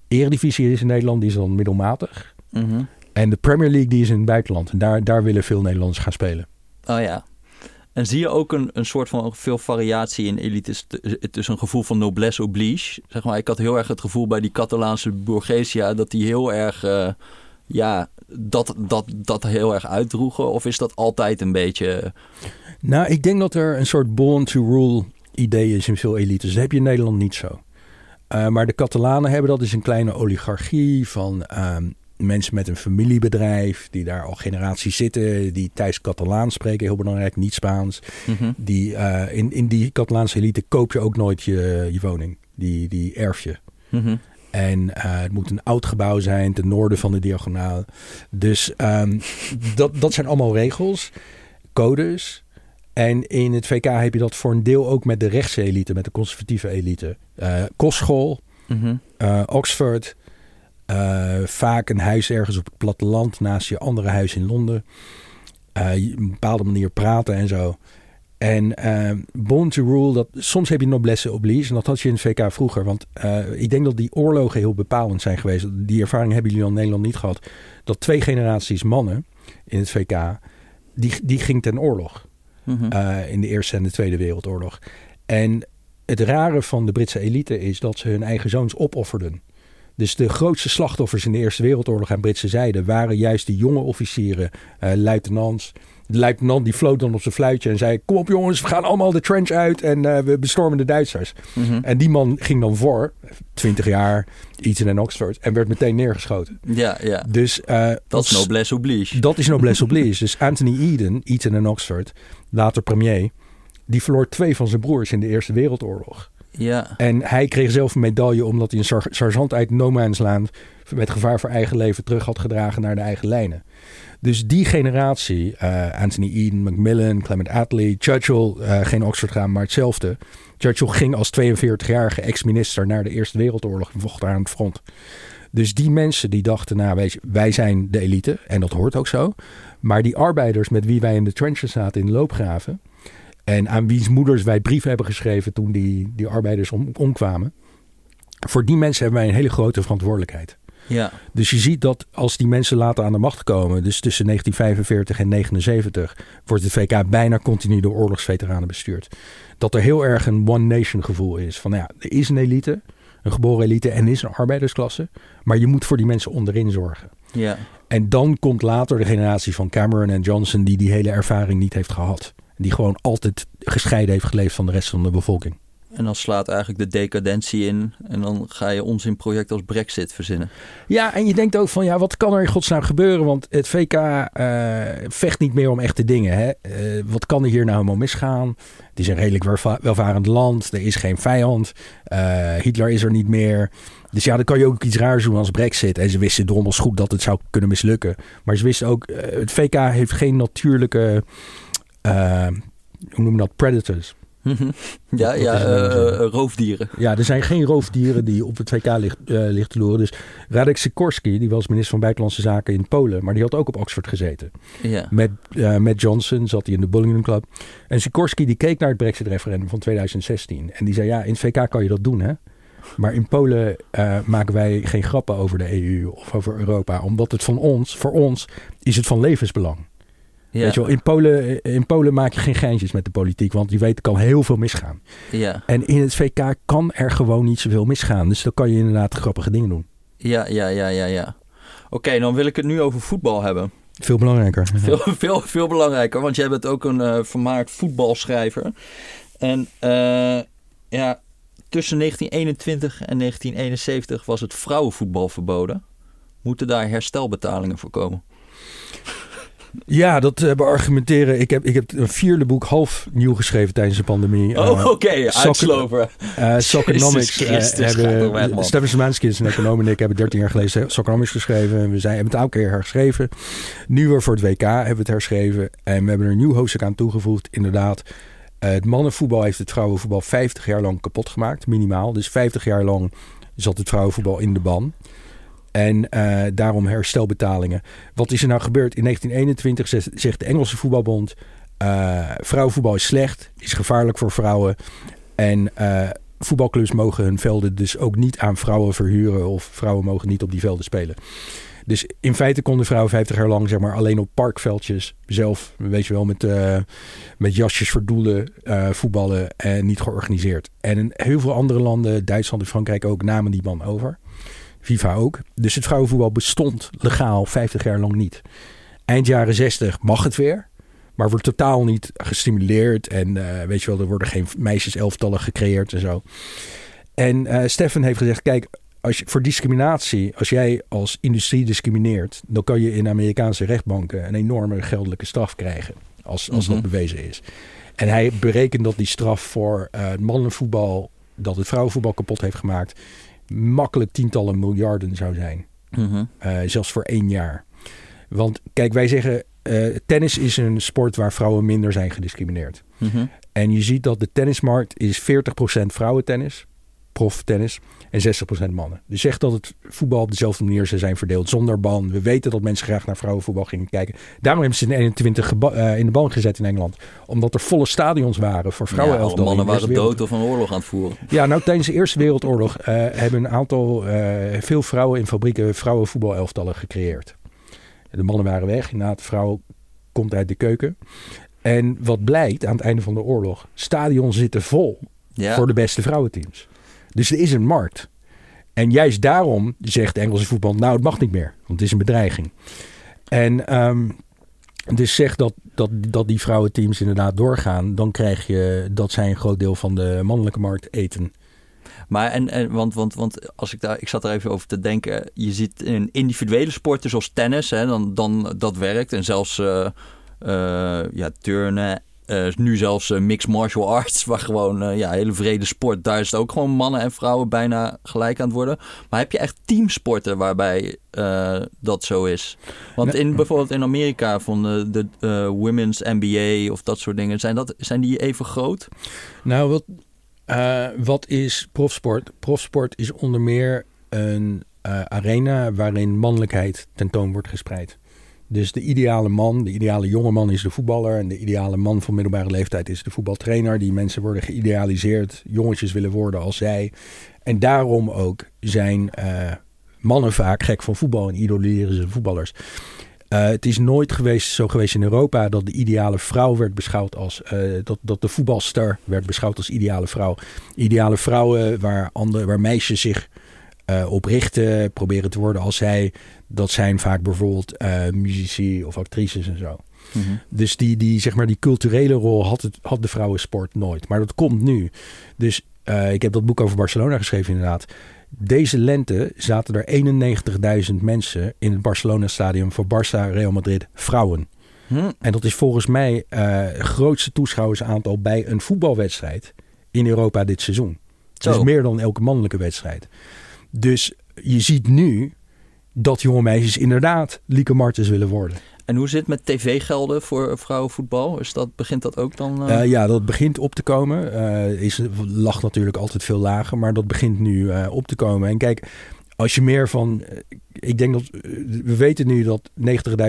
eredivisie is in Nederland, die is dan middelmatig. Mhm. En de Premier League die is in het buitenland. En daar, daar willen veel Nederlanders gaan spelen. Oh ja. En zie je ook een, een soort van veel variatie in elites? Het is een gevoel van noblesse oblige. Zeg maar, ik had heel erg het gevoel bij die Catalaanse Borgesia dat die heel erg, eh, ja, dat, dat, dat heel erg uitdroegen. Of is dat altijd een beetje. Nou, ik denk dat er een soort born to rule idee is in veel elites. Dat heb je in Nederland niet zo. Eh, maar de Catalanen hebben dat is een kleine oligarchie van ehm, mensen met een familiebedrijf die daar al generaties zitten, die thuis Catalaans spreken, heel belangrijk, niet Spaans. Mhm. Die, eh, in, in die Catalaanse elite koop je ook nooit je, je woning. Die, die erf je. Mhm. En eh, het moet een oud gebouw zijn ten noorden van de diagonaal. Dus ehm, <laughs> dat, dat zijn allemaal regels, codes. En in het VK heb je dat voor een deel ook met de rechtse elite, met de conservatieve elite. Eh kostschool, Mhm. Oxford. Eh, vaak een huis ergens op het platteland naast je andere huis in Londen. Eh, je- een bepaalde manier praten en zo. En eh born to rule, dat, soms heb je noblesse oblige. En dat had je in het VK vroeger. Want eh, ik denk dat die oorlogen heel bepalend zijn geweest. Die ervaring hebben jullie al in Nederland niet gehad. Dat twee generaties mannen in het VK, die, die ging ten oorlog. Mhm. eh, in de Eerste en de Tweede Wereldoorlog. En het rare van de Britse elite is dat ze hun eigen zoons opofferden. Dus de grootste slachtoffers in de Eerste Wereldoorlog aan Britse zijde waren juist die jonge officieren, eh, luitenants. De luitenant die floot dan op zijn fluitje en zei: Kom op jongens, we gaan allemaal de trench uit en eh, we bestormen de Duitsers. Mhm. En die man ging dan voor, 20 jaar, Eton en Oxford, en werd meteen neergeschoten. Ja, ja. Dus eh, Dat is noblesse oblige. dat is noblesse oblige. Dus Anthony Eden, Eton en Oxford, later premier, die verloor twee van zijn broers in de Eerste Wereldoorlog. Ja. En hij kreeg zelf een medaille omdat hij een sar- sergeant uit No Man's Land met gevaar voor eigen leven terug had gedragen naar de eigen lijnen. Dus die generatie, eh, Anthony Eden, Macmillan, Clement Attlee, Churchill, eh, geen Oxford gaan, maar hetzelfde. Churchill ging als 42-jarige ex-minister naar de Eerste Wereldoorlog en vocht daar aan het front. Dus die mensen die dachten, nou je, wij zijn de elite en dat hoort ook zo. Maar die arbeiders met wie wij in de trenches zaten in de loopgraven en aan wiens moeders wij brieven hebben geschreven toen die, die arbeiders om, omkwamen. Voor die mensen hebben wij een hele grote verantwoordelijkheid. Ja. Dus je ziet dat als die mensen later aan de macht komen, dus tussen 1945 en 79, wordt het VK bijna continu door oorlogsveteranen bestuurd. Dat er heel erg een one nation gevoel is. Van nou ja, er is een elite, een geboren elite en is een arbeidersklasse. Maar je moet voor die mensen onderin zorgen. Ja. En dan komt later de generatie van Cameron en Johnson die die hele ervaring niet heeft gehad. Die gewoon altijd gescheiden heeft geleefd van de rest van de bevolking. En dan slaat eigenlijk de decadentie in. En dan ga je ons in project als Brexit verzinnen. Ja, en je denkt ook van ja, wat kan er in godsnaam gebeuren? Want het VK eh, vecht niet meer om echte dingen. Hè? Eh, wat kan er hier nou helemaal misgaan? Het is een redelijk welva- welvarend land. Er is geen vijand. Eh, Hitler is er niet meer. Dus ja, dan kan je ook iets raars doen als Brexit. En ze wisten drommels goed dat het zou kunnen mislukken. Maar ze wisten ook, het VK heeft geen natuurlijke, hoe noem je dat, predators. Mhm. ja, ja eh, zo? eh, roofdieren. Ja, er zijn geen roofdieren die op het VK ligt, eh, ligt te loeren. Dus Radek Sikorski, die was minister van Buitenlandse Zaken in Polen, maar die had ook op Oxford gezeten. Ja. Met, eh, met Johnson zat hij in de Bullingdon Club. En Sikorski die keek naar het Brexit-referendum van 2016. En die zei, ja, in het VK kan je dat doen, hè. Maar in Polen eh, maken wij geen grappen over de EU of over Europa. Omdat het van ons, voor ons, is het van levensbelang. Ja. Weet je wel, in Polen, in Polen maak je geen geintjes met de politiek. Want je weet, er kan heel veel misgaan. ja. En in het VK kan er gewoon niet zoveel misgaan. Dus dan kan je inderdaad grappige dingen doen. Ja, ja, ja, ja, ja. Oké, dan wil ik het nu over voetbal hebben. Veel belangrijker. <laughs> Veel, veel, veel belangrijker, want jij bent ook een eh vermaard voetbalschrijver. En eh, ja, tussen 1921 en 1971 was het vrouwenvoetbal verboden. Moeten daar herstelbetalingen voor komen? Ja, dat uh, beargumenteren. Ik heb, ik heb een vierde boek half nieuw geschreven tijdens de pandemie. Oh, uh, oké. Okay. Uitslover. Uh, Soccernomics. hebben, Stefan Szymanski een econoom en ik hebben 13 jaar geleden Soccernomics geschreven. We zijn, hebben het elke keer herschreven. Nu weer voor het WK hebben we het herschreven. En we hebben er een nieuw hoofdstuk aan toegevoegd. Inderdaad, het mannenvoetbal heeft het vrouwenvoetbal 50 jaar lang kapot gemaakt. Minimaal. Dus 50 jaar lang zat het vrouwenvoetbal in de ban. En uh, daarom herstelbetalingen. Wat is er nou gebeurd? In 1921 zegt de Engelse voetbalbond... Uh, vrouwenvoetbal is slecht, is gevaarlijk voor vrouwen. En uh, voetbalclubs mogen hun velden dus ook niet aan vrouwen verhuren... of vrouwen mogen niet op die velden spelen. Dus in feite konden vrouwen 50 jaar lang zeg maar, alleen op parkveldjes zelf, weet je wel, met, met jasjes voor doelen voetballen en niet georganiseerd. En in heel veel andere landen, Duitsland en Frankrijk ook, namen die man over. FIFA ook. Dus het vrouwenvoetbal bestond legaal 50 jaar lang niet. Eind jaren 60 mag het weer. Maar wordt totaal niet gestimuleerd. En uh, weet je wel, er worden geen meisjeselftallen gecreëerd en zo. En uh, Stefan heeft gezegd: kijk, als je, voor discriminatie, als jij als industrie discrimineert, dan kan je in Amerikaanse rechtbanken een enorme geldelijke straf krijgen. Als, als dat mhm. bewezen is. En hij berekent dat die straf voor uh, mannenvoetbal, dat het vrouwenvoetbal kapot heeft gemaakt, makkelijk tientallen miljarden zou zijn. Mhm. Eh, zelfs voor één jaar. Want kijk, wij zeggen uh, tennis is een sport waar vrouwen minder zijn gediscrimineerd. Mm En je ziet dat de tennismarkt is 40% vrouwentennis, proftennis en 60% mannen. Dus zegt dat het voetbal op dezelfde manier zou zijn verdeeld, zonder ban. We weten dat mensen graag naar vrouwenvoetbal gingen kijken. Daarom hebben ze in 21 uh, in de ban gezet in Engeland. Omdat er volle stadions waren voor vrouwen. Ja, mannen waren dood of een oorlog aan het voeren. Ja, nou tijdens de Eerste Wereldoorlog uh, hebben een aantal, uh, veel vrouwen in fabrieken vrouwenvoetbalelftallen gecreëerd. De mannen waren weg, inderdaad, de vrouw komt uit de keuken. En wat blijkt aan het einde van de oorlog, stadions zitten vol ja. voor de beste vrouwenteams. Dus er is een markt. En juist daarom zegt Engelse voetbal, nou het mag niet meer, want het is een bedreiging. En um, dus zeg dat, dat, dat die vrouwenteams inderdaad doorgaan, dan krijg je dat zij een groot deel van de mannelijke markt eten. Maar en, en want, want, want als ik daar, ik zat er even over te denken, je ziet in individuele sporten zoals tennis, hè, dan, dan dat werkt. En zelfs uh, ja, turnen uh, nu zelfs uh, mixed martial arts, waar gewoon uh, ja, hele vrede sport. Daar is het ook gewoon mannen en vrouwen bijna gelijk aan het worden. Maar heb je echt teamsporten waarbij dat zo is? Want in, bijvoorbeeld in Amerika van de, de women's NBA of dat soort dingen, zijn, dat, zijn die even groot? Nou, wat, wat is profsport? Profsport is onder meer een arena waarin mannelijkheid tentoon wordt gespreid. Dus de ideale man, de ideale jonge man is de voetballer. En de ideale man van middelbare leeftijd is de voetbaltrainer. Die mensen worden geïdealiseerd. Jongetjes willen worden als zij. En daarom ook zijn uh, mannen vaak gek van voetbal en idoleren ze voetballers. Uh, het is nooit geweest, zo geweest in Europa dat de ideale vrouw werd beschouwd als. Uh, dat, dat de voetbalster werd beschouwd als ideale vrouw. Ideale vrouwen waar, andere, waar meisjes zich uh, op richten, proberen te worden als zij. Dat zijn vaak bijvoorbeeld uh, muzici of actrices en zo. Mm -hmm. Dus die, die, zeg maar, die culturele rol had, het, had de vrouwensport nooit. Maar dat komt nu. Dus uh, ik heb dat boek over Barcelona geschreven inderdaad. Deze lente zaten er 91.000 mensen in het Barcelona-stadion voor Barça Real Madrid vrouwen. Hm. En dat is volgens mij het grootste toeschouwersaantal bij een voetbalwedstrijd in Europa dit seizoen. Zo. Dat is meer dan elke mannelijke wedstrijd. Dus je ziet nu dat jonge meisjes inderdaad Lieke Martens willen worden. En hoe zit het met tv-gelden voor vrouwenvoetbal? Is dat, begint dat ook dan? Uh... Uh, ja, dat begint op te komen. Uh, is, lag natuurlijk altijd veel lager, maar dat begint nu op te komen. En kijk, als je meer van. Ik denk dat. We weten nu dat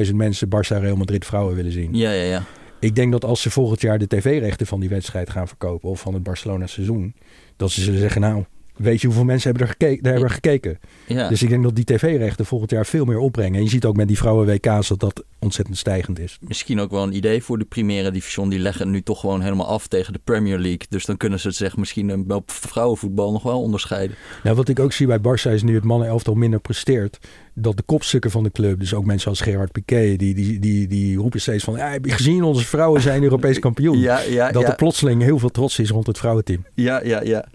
90.000 mensen Barça Real Madrid vrouwen willen zien. Ja, ja, ja. Ik denk dat als ze volgend jaar de tv-rechten van die wedstrijd gaan verkopen, of van het Barcelona seizoen, dat ze zullen zeggen: Nou, weet je hoeveel mensen hebben er gekeken, daar hebben gekeken. Ja. Dus ik denk dat die tv-rechten volgend jaar veel meer opbrengen. En je ziet ook met die vrouwen-WK's dat dat ontzettend stijgend is. Misschien ook wel een idee voor de primaire division. Die leggen nu toch gewoon helemaal af tegen de Premier League. Dus dan kunnen ze het zich misschien op vrouwenvoetbal nog wel onderscheiden. Nou, wat ik ook zie bij Barça is nu het mannen-elftal minder presteert. Dat de kopstukken van de club, dus ook mensen als Gerard Piqué, die, die, die, die roepen steeds van... Ja, heb je gezien, onze vrouwen zijn Europees kampioen. ja, ja, dat er plotseling heel veel trots is rond het vrouwenteam. Ja, ja, ja.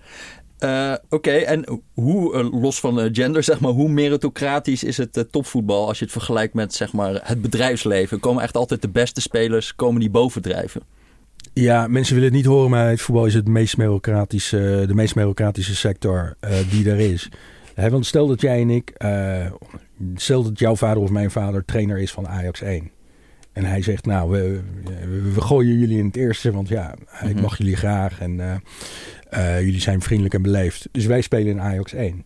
Uh, Oké, en hoe, uh, los van uh, gender, zeg maar, hoe meritocratisch is het topvoetbal als je het vergelijkt met zeg maar, het bedrijfsleven? Komen echt altijd de beste spelers, komen die bovendrijven? Ja, mensen willen het niet horen, maar het voetbal is het meest meritocratische, de meest meritocratische sector die er is. want stel dat jij en ik, stel dat jouw vader of mijn vader trainer is van Ajax 1. En hij zegt, nou, we, we, gooien jullie in het eerste, want ja, ik mhm. mag jullie graag en uh, uh, jullie zijn vriendelijk en beleefd. Dus wij spelen in Ajax 1.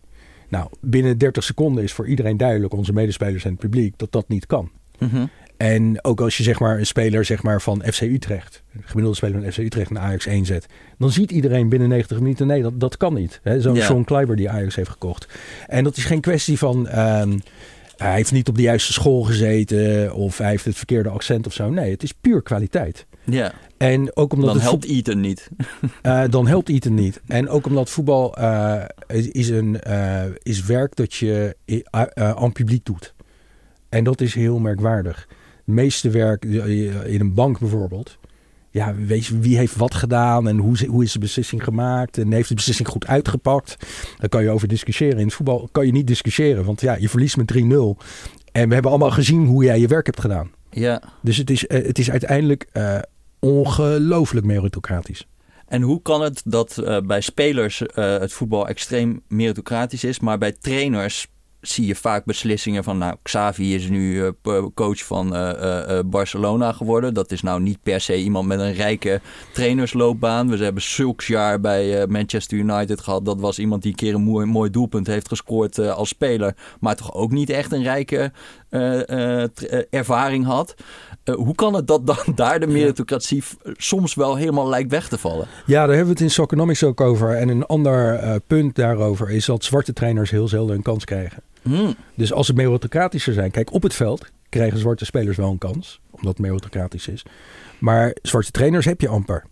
Nou, binnen 30 seconden is voor iedereen duidelijk, onze medespelers en het publiek, dat dat niet kan. Mhm. En ook als je zeg maar een speler zeg maar, van FC Utrecht, een gemiddelde speler van FC Utrecht naar Ajax 1 zet, dan ziet iedereen binnen 90 minuten, nee, dat, dat kan niet. Zo'n ja. Sean Kleiber die Ajax heeft gekocht. En dat is geen kwestie van... Um, hij heeft niet op de juiste school gezeten of hij heeft het verkeerde accent of zo. Nee, het is puur kwaliteit. Ja. En ook omdat dan helpt Eaton niet. Uh, <laughs> dan helpt Eaton niet. En ook omdat voetbal uh, is, een, uh, is werk dat je aan publiek doet. En dat is heel merkwaardig. Het meeste werk in een bank bijvoorbeeld ja, weet je, wie heeft wat gedaan en hoe, hoe is de beslissing gemaakt en heeft de beslissing goed uitgepakt. Daar kan je over discussiëren. In het voetbal kan je niet discussiëren, want ja, je verliest met 3-0. En we hebben allemaal gezien hoe jij je werk hebt gedaan. Ja. Dus het is, eh, het is uiteindelijk uh, ongelooflijk meritocratisch. En hoe kan het dat uh, bij spelers het voetbal extreem meritocratisch is, maar bij trainers zie je vaak beslissingen van, nou, Xavi is nu uh, coach van uh, Barcelona geworden. Dat is nou niet per se iemand met een rijke trainersloopbaan. We hebben jaar bij Manchester United gehad. Dat was iemand die een keer een mooi, mooi doelpunt heeft gescoord als speler. Maar toch ook niet echt een rijke ervaring had. Hoe kan het dat dan <laughs> daar de meritocratie soms wel helemaal lijkt weg te vallen? Ja, daar hebben we het in Soconomics ook over. En een ander punt daarover is dat zwarte trainers heel zelden een kans krijgen. Hmm. Dus als het meritocratischer zijn, kijk op het veld krijgen zwarte spelers wel een kans, omdat het meritocratisch is. Maar zwarte trainers heb je amper.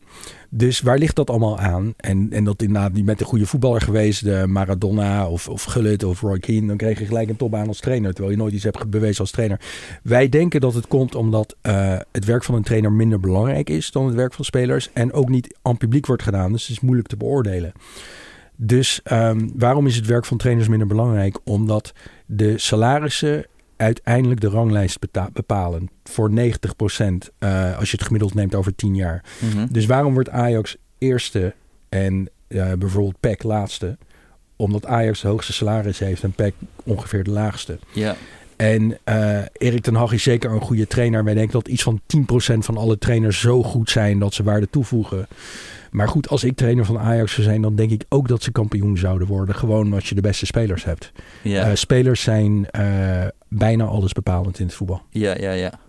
Dus waar ligt dat allemaal aan? En, en dat inderdaad niet met een goede voetballer geweest, de Maradona of, of Gullit of Roy Keane, dan kreeg je gelijk een topbaan als trainer, terwijl je nooit iets hebt bewezen als trainer. Wij denken dat het komt omdat uh, het werk van een trainer minder belangrijk is dan het werk van spelers en ook niet aan publiek wordt gedaan. Dus het is moeilijk te beoordelen. Dus um, waarom is het werk van trainers minder belangrijk? Omdat de salarissen uiteindelijk de ranglijst bepalen voor 90% uh, als je het gemiddeld neemt over 10 jaar. Mm-hmm. Dus waarom wordt Ajax eerste en uh, bijvoorbeeld PEC laatste? Omdat Ajax de hoogste salaris heeft en PEC ongeveer de laagste. Ja. En uh, Erik ten Hag is zeker een goede trainer. Wij denken dat iets van 10% van alle trainers zo goed zijn dat ze waarde toevoegen. Maar goed, als ik trainer van Ajax zou zijn, dan denk ik ook dat ze kampioen zouden worden. Gewoon als je de beste spelers hebt. Ja. Uh, spelers zijn uh, bijna alles bepalend in het voetbal. Ja, ja, ja.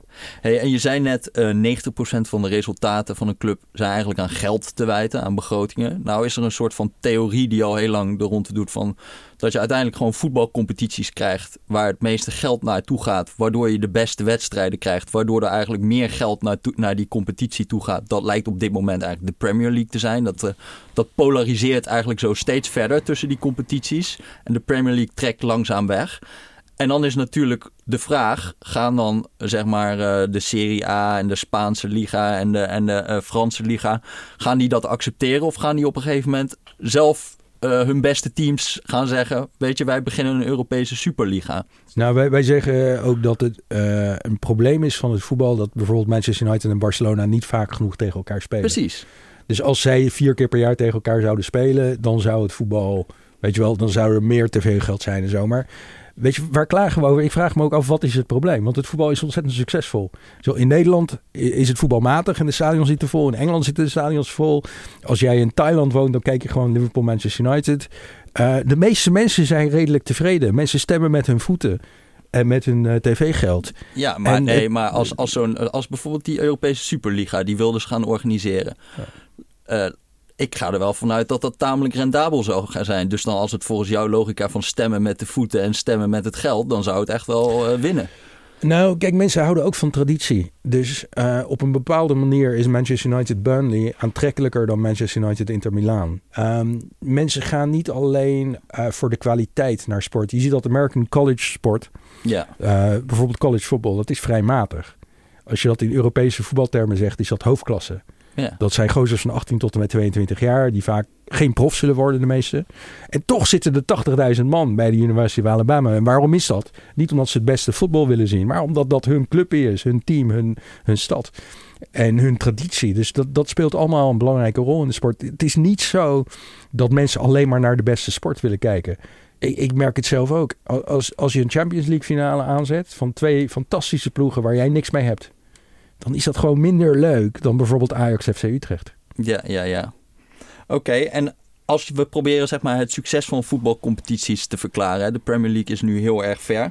En je zei net, uh, eh, 90% van de resultaten van een club zijn eigenlijk aan geld te wijten, aan begrotingen. Nou is er een soort van theorie die al heel lang de ronde doet van dat je uiteindelijk gewoon voetbalcompetities krijgt waar het meeste geld naartoe gaat, waardoor je de beste wedstrijden krijgt, waardoor er eigenlijk meer geld naar, die competitie toe gaat. Dat lijkt op dit moment eigenlijk de Premier League te zijn. Dat, uh, dat polariseert eigenlijk zo steeds verder tussen die competities en de Premier League trekt langzaam weg. En dan is natuurlijk de vraag: gaan dan zeg maar uh, de Serie A en de Spaanse Liga en de, en de uh, Franse Liga, gaan die dat accepteren of gaan die op een gegeven moment zelf uh, hun beste teams gaan zeggen: Weet je, wij beginnen een Europese Superliga? Nou, wij, wij zeggen ook dat het een probleem is van het voetbal dat bijvoorbeeld Manchester United en Barcelona niet vaak genoeg tegen elkaar spelen. Precies. Dus als zij vier keer per jaar tegen elkaar zouden spelen, dan zou het voetbal, weet je wel, dan zou er meer tv-geld zijn en zo. Maar Weet je, waar klagen we over? Ik vraag me ook af, wat is het probleem? Want het voetbal is ontzettend succesvol. Zo in Nederland is het voetbal matig en de stadions zitten vol. In Engeland zitten de stadions vol. Als jij in Thailand woont, dan kijk je gewoon Liverpool, Manchester United. Uh, de meeste mensen zijn redelijk tevreden. Mensen stemmen met hun voeten en met hun uh, tv-geld. Ja, maar nee, maar als, als, zo'n, als bijvoorbeeld die Europese Superliga, die wil dus gaan organiseren. Ja. Uh, ik ga er wel vanuit dat dat tamelijk rendabel zou gaan zijn. Dus dan als het volgens jouw logica van stemmen met de voeten en stemmen met het geld, dan zou het echt wel uh, winnen. Nou, kijk, mensen houden ook van traditie. Dus uh, op een bepaalde manier is Manchester United Burnley aantrekkelijker dan Manchester United Inter Milaan. Um, mensen gaan niet alleen uh, voor de kwaliteit naar sport. Je ziet dat American college sport, ja. bijvoorbeeld college football, dat is vrij matig. Als je dat in Europese voetbaltermen zegt, is dat hoofdklasse. Ja. Dat zijn gozers van 18 tot en met 22 jaar, die vaak geen prof zullen worden, de meeste. En toch zitten er 80.000 man bij de University of Alabama. En waarom is dat? Niet omdat ze het beste voetbal willen zien, maar omdat dat hun club is, hun team, hun, hun stad en hun traditie. Dus dat, dat speelt allemaal een belangrijke rol in de sport. Het is niet zo dat mensen alleen maar naar de beste sport willen kijken. Ik, ik merk het zelf ook. Als, als je een Champions League finale aanzet van twee fantastische ploegen waar jij niks mee hebt, dan is dat gewoon minder leuk dan bijvoorbeeld Ajax FC Utrecht. Ja, ja, ja. Oké, en als we proberen zeg maar, het succes van voetbalcompetities te verklaren. De Premier League is nu heel erg ver.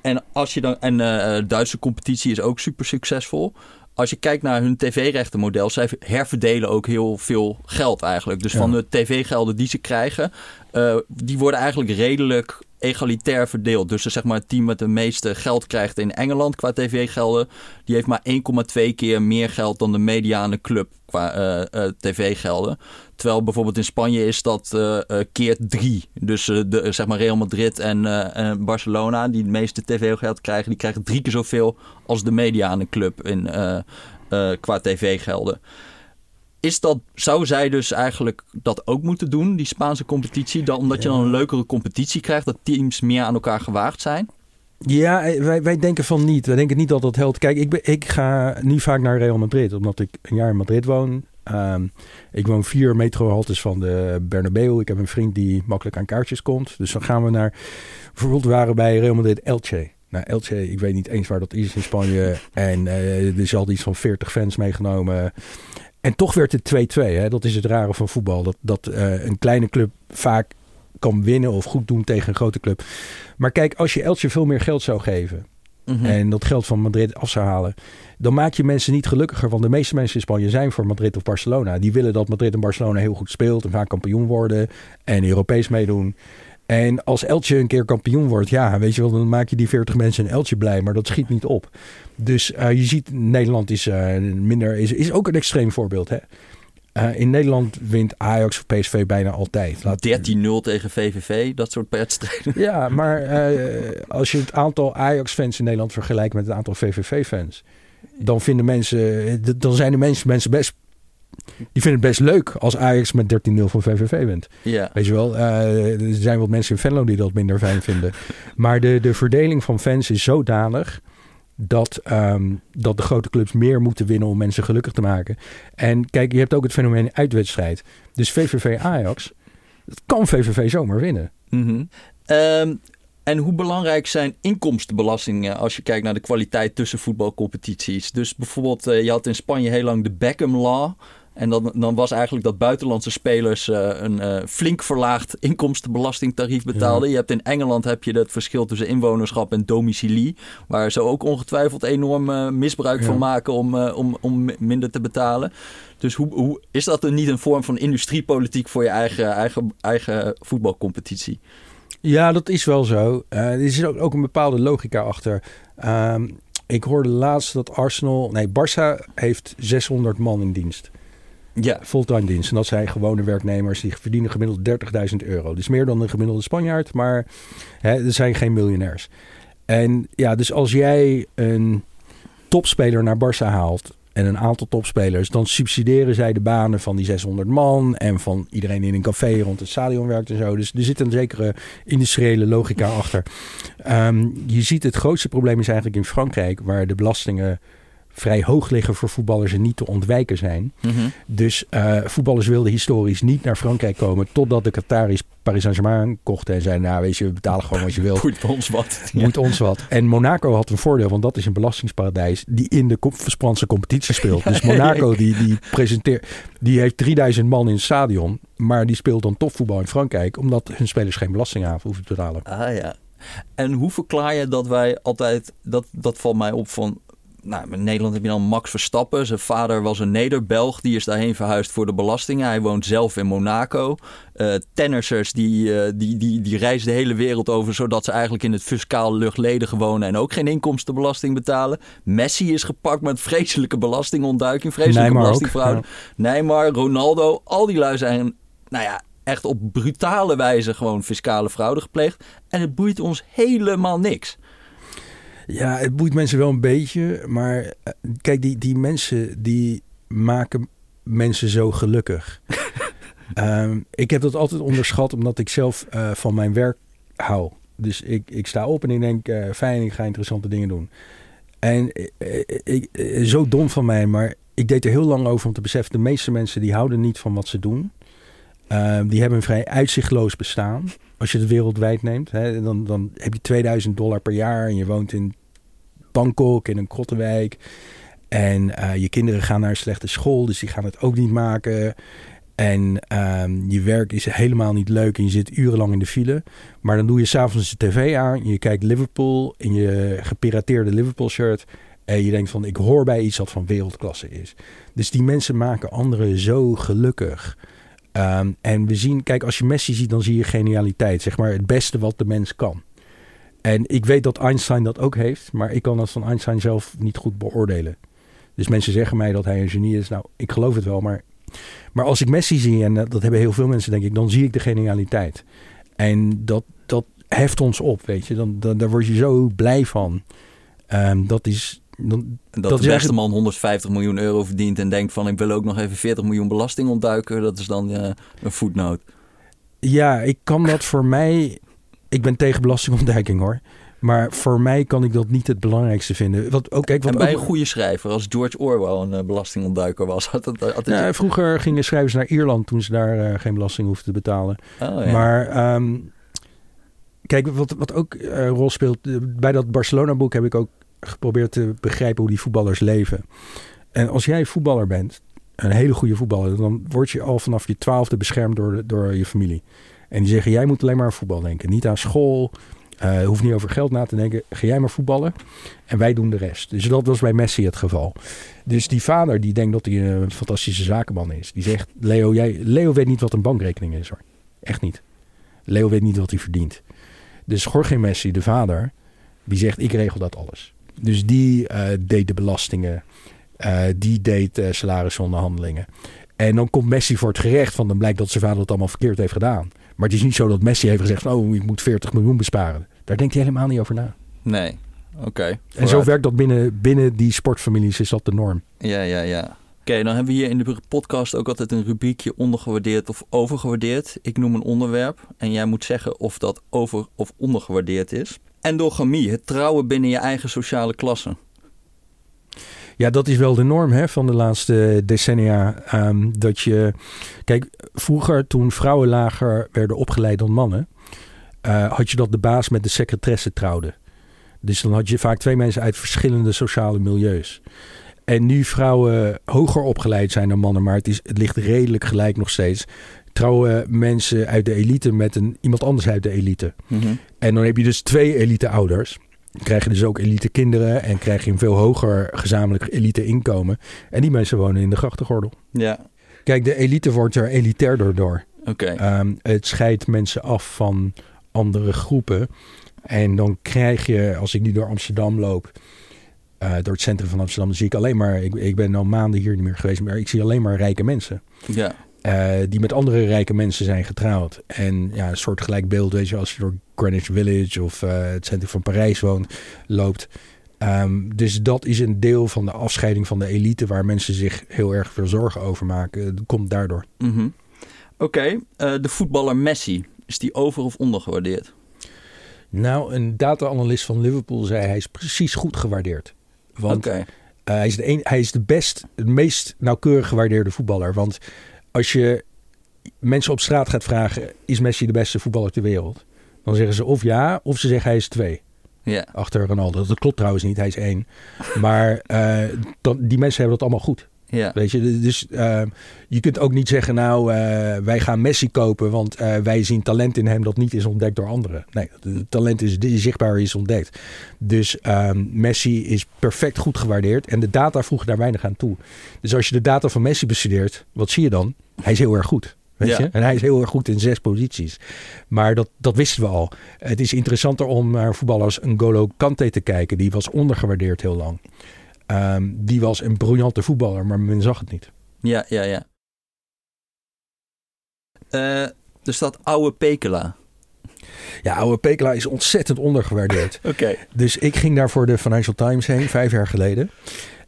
En, als je dan, en uh, de Duitse competitie is ook super succesvol als je kijkt naar hun tv-rechtenmodel, zij herverdelen ook heel veel geld eigenlijk. Dus van de tv-gelden die ze krijgen, uh, die worden eigenlijk redelijk egalitair verdeeld. Dus zeg maar het team met de meeste geld krijgt in Engeland qua tv-gelden, die heeft maar 1,2 keer meer geld dan de mediane club qua uh, uh, tv-gelden. Terwijl bijvoorbeeld in Spanje is dat keer drie. Dus de, zeg maar Real Madrid en, Barcelona, die het meeste tv-geld krijgen, die krijgen drie keer zoveel als de mediane club in, qua tv-gelden. Is dat, zou zij dus eigenlijk dat ook moeten doen, die Spaanse competitie? Dan, omdat je dan een leukere competitie krijgt, dat teams meer aan elkaar gewaagd zijn? Ja, wij, wij denken van niet. Wij denken niet dat dat helpt. Kijk, ik, ben, ik ga nu vaak naar Real Madrid, omdat ik een jaar in Madrid woon. Um, ik woon vier metrohaltes van de Bernabeu. Ik heb een vriend die makkelijk aan kaartjes komt. Dus dan gaan we naar... Bijvoorbeeld waren bij Real Madrid Elche. Nou, Elche, ik weet niet eens waar dat is in Spanje. <laughs> En uh, er is al iets van 40 fans meegenomen. En toch werd het 2-2. Dat is het rare van voetbal. Dat, dat uh, een kleine club vaak kan winnen of goed doen tegen een grote club. Maar kijk, als je Elche veel meer geld zou geven. Mm -hmm. En dat geld van Madrid af zou halen. Dan maak je mensen niet gelukkiger. Want de meeste mensen in Spanje zijn voor Madrid of Barcelona. Die willen dat Madrid en Barcelona heel goed speelt. En vaak kampioen worden. En Europees meedoen. En als Eltje een keer kampioen wordt, ja, weet je wel, dan maak je die 40 mensen een Eltje blij, maar dat schiet niet op. Dus uh, je ziet, Nederland is uh, minder, is, is ook een extreem voorbeeld. Hè? Uh, in Nederland wint Ajax of PSV bijna altijd. 13-0 tegen VVV, dat soort wedstrijden. Ja, maar als je het aantal Ajax-fans in Nederland vergelijkt met het aantal VVV-fans, dan vinden mensen, dan zijn de mensen, mensen best die vinden het best leuk als Ajax met 13-0 van VVV wint. Ja. Weet je wel, uh, er zijn wat mensen in Venlo die dat minder fijn vinden. <laughs> Maar de, de verdeling van fans is zodanig dat, um, dat de grote clubs meer moeten winnen om mensen gelukkig te maken. En kijk, je hebt ook het fenomeen uitwedstrijd. Dus VVV Ajax, dat kan VVV zomaar winnen. Mm -hmm. um, en hoe belangrijk zijn inkomstenbelastingen als je kijkt naar de kwaliteit tussen voetbalcompetities? Dus bijvoorbeeld, uh, je had in Spanje heel lang de Beckham Law. En dan, dan was eigenlijk dat buitenlandse spelers uh, een uh, flink verlaagd inkomstenbelastingtarief betaalden. Ja. Je hebt in Engeland heb je het verschil tussen inwonerschap en domicilie. Waar ze ook ongetwijfeld enorm uh, misbruik ja. van maken om, om, om minder te betalen. Dus hoe, hoe, is dat dan niet een vorm van industriepolitiek voor je eigen, eigen, eigen voetbalcompetitie? Ja, dat is wel zo. er is ook, ook een bepaalde logica achter. Um, ik hoorde laatst dat Arsenal... Nee, Barça heeft 600 man in dienst. Ja. Fulltime dienst. En dat zijn gewone werknemers die verdienen gemiddeld 30.000 euro. Dus meer dan een gemiddelde Spanjaard, maar hè, er zijn geen miljonairs. En ja, dus als jij een topspeler naar Barça haalt en een aantal topspelers, dan subsidiëren zij de banen van die 600 man en van iedereen in een café rond het stadion werkt en zo. Dus er zit een zekere industriële logica achter. Um, je ziet het grootste probleem is eigenlijk in Frankrijk, waar de belastingen vrij hoog liggen voor voetballers en niet te ontwijken zijn. Mm -hmm. Dus uh, voetballers wilden historisch niet naar Frankrijk komen totdat de Qataris Paris Saint-Germain kochten en zeiden, nou weet je, we betalen gewoon wat je wilt. <laughs> Moet ons wat. <laughs> Moet ja. ons wat. En Monaco had een voordeel, want dat is een belastingsparadijs die in de Franse competitie speelt. Ja, dus Monaco ja, die, die presenteert, die heeft 3000 man in het stadion, maar die speelt dan topvoetbal in Frankrijk, omdat hun spelers geen belastinghaven hoeven te betalen. Ah ja. En hoe verklaar je dat wij altijd, dat, dat valt mij op van nou, in Nederland heb je dan Max Verstappen. Zijn vader was een Neder-Belg. Die is daarheen verhuisd voor de belastingen. Hij woont zelf in Monaco. Uh, tennissers die, uh, die, die, die reizen de hele wereld over... zodat ze eigenlijk in het fiscaal luchtledige wonen... en ook geen inkomstenbelasting betalen. Messi is gepakt met vreselijke belastingontduiking. Vreselijke Neymar belastingfraude. ook, Neymar, Ronaldo, al die lui zijn... Nou ja, echt op brutale wijze gewoon fiscale fraude gepleegd. En het boeit ons helemaal niks. Ja, het boeit mensen wel een beetje. Maar kijk, die, die mensen die maken mensen zo gelukkig. <laughs> Ehm, ik heb dat altijd onderschat omdat ik zelf eh, van mijn werk hou. Dus ik, ik sta op en ik denk, eh, fijn, ik ga interessante dingen doen. En eh, ik, zo dom van mij, maar ik deed er heel lang over om te beseffen... de meeste mensen die houden niet van wat ze doen. Ehm, die hebben een vrij uitzichtloos bestaan. Als je het wereldwijd neemt, hè, dan, dan heb je 2000 dollar per jaar... en je woont in Bangkok, in een krottenwijk... En je kinderen gaan naar een slechte school, dus die gaan het ook niet maken. En um, je werk is helemaal niet leuk en je zit urenlang in de file. Maar dan doe je s'avonds de tv aan, je kijkt Liverpool in je gepirateerde Liverpool shirt. En je denkt van, ik hoor bij iets wat van wereldklasse is. Dus die mensen maken anderen zo gelukkig. Um, en we zien, kijk, als je Messi ziet, dan zie je genialiteit. Zeg maar het beste wat de mens kan. En ik weet dat Einstein dat ook heeft, maar ik kan dat van Einstein zelf niet goed beoordelen. Dus mensen zeggen mij dat hij een genie is. Nou, ik geloof het wel, maar maar als ik Messi zie, en dat hebben heel veel mensen denk ik, dan zie ik de genialiteit. En dat, dat heft ons op, weet je. Dan, dan, daar word je zo blij van. Um, dat is... Dan, dat, dat de beste man 150 miljoen euro verdient en denkt van ik wil ook nog even 40 miljoen belasting ontduiken. Dat is dan uh, een voetnoot. Ja, ik kan dat voor mij... Ik ben tegen belastingontduiking hoor. Maar voor mij kan ik dat niet het belangrijkste vinden. Wat, ook, kijk, wat en bij ook... een goede schrijver, als George Orwell een uh, belastingontduiker was. <laughs> Had het, had het... Ja, vroeger gingen schrijvers naar Ierland toen ze daar uh, geen belasting hoefden te betalen. Oh, ja. Maar um, kijk, wat, wat ook uh, een rol speelt. Bij dat Barcelona-boek heb ik ook geprobeerd te begrijpen hoe die voetballers leven. En als jij voetballer bent, een hele goede voetballer, dan word je al vanaf je twaalfde beschermd door, door je familie. En die zeggen, jij moet alleen maar aan voetbal denken. Niet aan school, uh, hoeft niet over geld na te denken. Ga jij maar voetballen en wij doen de rest. Dus dat was bij Messi het geval. Dus die vader die denkt dat hij een fantastische zakenman is. Die zegt, Leo, jij, Leo weet niet wat een bankrekening is hoor. Echt niet. Leo weet niet wat hij verdient. Dus Jorge Messi, de vader, die zegt, ik regel dat alles. Dus die uh, deed de belastingen. Uh, die deed uh, salarisonderhandelingen. En dan komt Messi voor het gerecht. Van dan blijkt dat zijn vader het allemaal verkeerd heeft gedaan. Maar het is niet zo dat Messi heeft gezegd: Oh, ik moet 40 miljoen besparen. Daar denkt hij helemaal niet over na. Nee, oké. Okay, en zo werkt dat binnen, binnen die sportfamilies, is dat de norm. Ja, ja, ja. Oké, okay, dan hebben we hier in de podcast ook altijd een rubriekje ondergewaardeerd of overgewaardeerd. Ik noem een onderwerp en jij moet zeggen of dat over- of ondergewaardeerd is. Endogamie, het trouwen binnen je eigen sociale klasse. Ja, dat is wel de norm hè, van de laatste decennia. Um, dat je. Kijk, vroeger toen vrouwen lager werden opgeleid dan mannen. Uh, had je dat de baas met de secretaresse trouwde. Dus dan had je vaak twee mensen uit verschillende sociale milieus. En nu vrouwen hoger opgeleid zijn dan mannen, maar het, is, het ligt redelijk gelijk nog steeds. Trouwen mensen uit de elite met een, iemand anders uit de elite. Mm -hmm. En dan heb je dus twee elite ouders krijg je dus ook elite kinderen en krijg je een veel hoger gezamenlijk elite inkomen. En die mensen wonen in de grachtengordel. Ja. Kijk, de elite wordt er elitairder door. Oké. Okay. Um, het scheidt mensen af van andere groepen. En dan krijg je, als ik nu door Amsterdam loop, uh, door het centrum van Amsterdam, dan zie ik alleen maar, ik, ik ben al maanden hier niet meer geweest, maar ik zie alleen maar rijke mensen. Ja. Uh, die met andere rijke mensen zijn getrouwd. En ja, een soort gelijk beeld, weet je, als je door Greenwich Village of uh, het centrum van Parijs woont, loopt. Um, dus dat is een deel van de afscheiding van de elite waar mensen zich heel erg veel zorgen over maken. Dat komt daardoor. Mm -hmm. Oké, okay. uh, de voetballer Messi, is die over- of ondergewaardeerd? Nou, een data-analyst van Liverpool zei hij is precies goed gewaardeerd. Want okay. hij, is de een, hij is de best, het meest nauwkeurig gewaardeerde voetballer. Want als je mensen op straat gaat vragen: is Messi de beste voetballer ter wereld? Dan zeggen ze of ja, of ze zeggen hij is twee. Ja. Achter Ronaldo. Dat klopt trouwens niet, hij is één. Maar uh, dan, die mensen hebben dat allemaal goed. Ja. Weet je, dus uh, je kunt ook niet zeggen, nou, uh, wij gaan Messi kopen, want uh, wij zien talent in hem dat niet is ontdekt door anderen. Nee, het talent is, is zichtbaar, is ontdekt. Dus um, Messi is perfect goed gewaardeerd en de data voegen daar weinig aan toe. Dus als je de data van Messi bestudeert, wat zie je dan? Hij is heel erg goed. Weet Ja. je? En hij is heel erg goed in zes posities. Maar dat, dat wisten we al. Het is interessanter om naar voetballers N'Golo Kante te kijken. Die was ondergewaardeerd heel lang. Um, die was een briljante voetballer, maar men zag het niet. Ja, ja, ja. Uh, er staat oude Pekela. Ja, oude Pekela is ontzettend ondergewaardeerd. <laughs> Oké. Okay. Dus ik ging daar voor de Financial Times heen, vijf jaar geleden.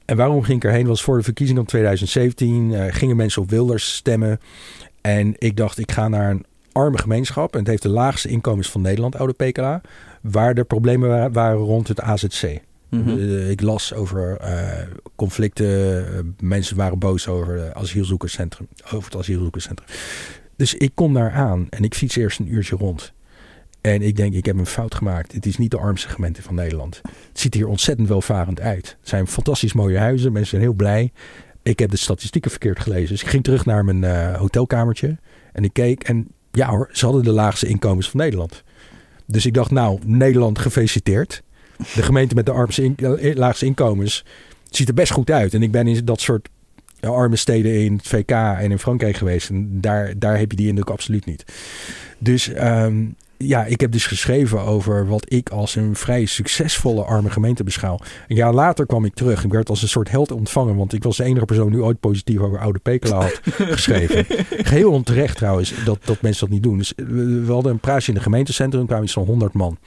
En waarom ging ik erheen? Was voor de verkiezingen van 2017 uh, gingen mensen op Wilders stemmen. En ik dacht, ik ga naar een arme gemeenschap. En het heeft de laagste inkomens van Nederland, oude PKA. Waar de problemen wa- waren rond het AZC. Mhm. Eh, ik las over eh, conflicten. eh, mensen waren boos over het asielzoekerscentrum. Over het asielzoekerscentrum. Dus ik kom daar aan en ik fiets eerst een uurtje rond. En ik denk, ik heb een fout gemaakt. Het is niet de armste gemeente van Nederland. Het ziet hier ontzettend welvarend uit. Het zijn fantastisch mooie huizen. Mensen zijn heel blij. Ik heb de statistieken verkeerd gelezen. Dus ik ging terug naar mijn hotelkamertje. En ik keek. En ja hoor, ze hadden de laagste inkomens van Nederland. Dus ik dacht, nou, Nederland gefeliciteerd. De gemeente met de armste in- eh, laagste inkomens ziet er best goed uit. En ik ben in dat soort eh, arme steden in het VK en in Frankrijk geweest. En daar, daar heb je die indruk absoluut niet. Dus ehm, ja, ik heb dus geschreven over wat ik als een vrij succesvolle arme gemeente beschouw. Een jaar later kwam ik terug. Ik werd als een soort held ontvangen. Want ik was de enige persoon die ooit positief over Oude Pekela had <laughs> geschreven. Geheel onterecht trouwens dat, dat mensen dat niet doen. Dus we, we hadden een praatje in het gemeentecentrum. Kwamen iets van 100 man.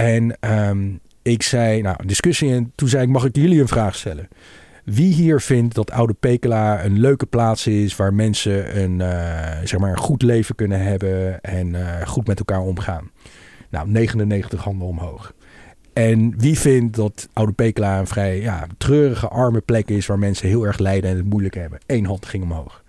En ehm, ik zei, nou, discussie. En toen zei ik, mag ik jullie een vraag stellen? Wie hier vindt dat Oude Pekela een leuke plaats is waar mensen een, eh, zeg maar een goed leven kunnen hebben en eh, goed met elkaar omgaan? Nou, 99 handen omhoog. En wie vindt dat Oude Pekela een vrij ja, treurige, arme plek is waar mensen heel erg lijden en het moeilijk hebben? Eén hand ging omhoog.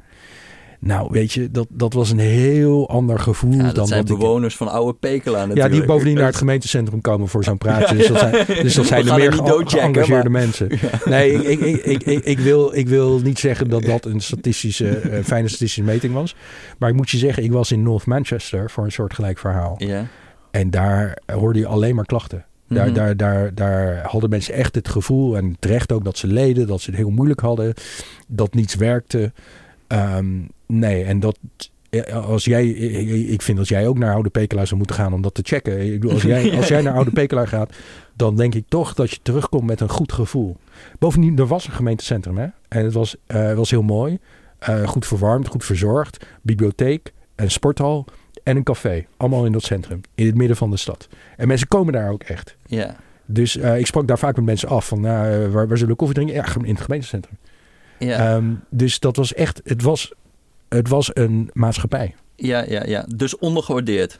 Nou, weet je, dat, dat was een heel ander gevoel Ja, dan dat zijn wat ik- bewoners van oude Pekela ja, natuurlijk. die bovendien naar het <laughs> gemeentecentrum komen voor zo'n praatje. Dus dat zijn, dus dat zijn de meer er niet ge- doodjacken, geëngageerde maar- mensen. Nee, ik, ik, ik, ik, wil, ik wil niet zeggen dat dat een statistische, eh, fijne statistische meting was. Maar ik moet je zeggen, ik was in North Manchester voor een soort gelijk verhaal. Ja. En daar hoorde je alleen maar klachten. Daar, Mhm. daar, daar, daar hadden mensen echt het gevoel, en terecht ook, dat ze leden, dat ze het heel moeilijk hadden, dat niets werkte. Ehm, nee, en dat, als jij, ik vind dat jij ook naar Oude Pekelaar zou moeten gaan om dat te checken. Ik bedoel, als, jij, <laughs> als jij naar Oude Pekelaar gaat, dan denk ik toch dat je terugkomt met een goed gevoel. Bovendien, er was een gemeentecentrum, hè? En het was, eh, was heel mooi. Eh, goed verwarmd, goed verzorgd. Bibliotheek, een sporthal en een café. Allemaal in dat centrum, in het midden van de stad. En mensen komen daar ook echt. Ja. Dus eh, ik sprak daar vaak met mensen af van, nou, waar, waar zullen we koffie drinken? Ja, in het gemeentecentrum. Ja. Ehm, dus dat was echt, het was, het was een maatschappij. ja, ja, ja. Dus ondergewaardeerd.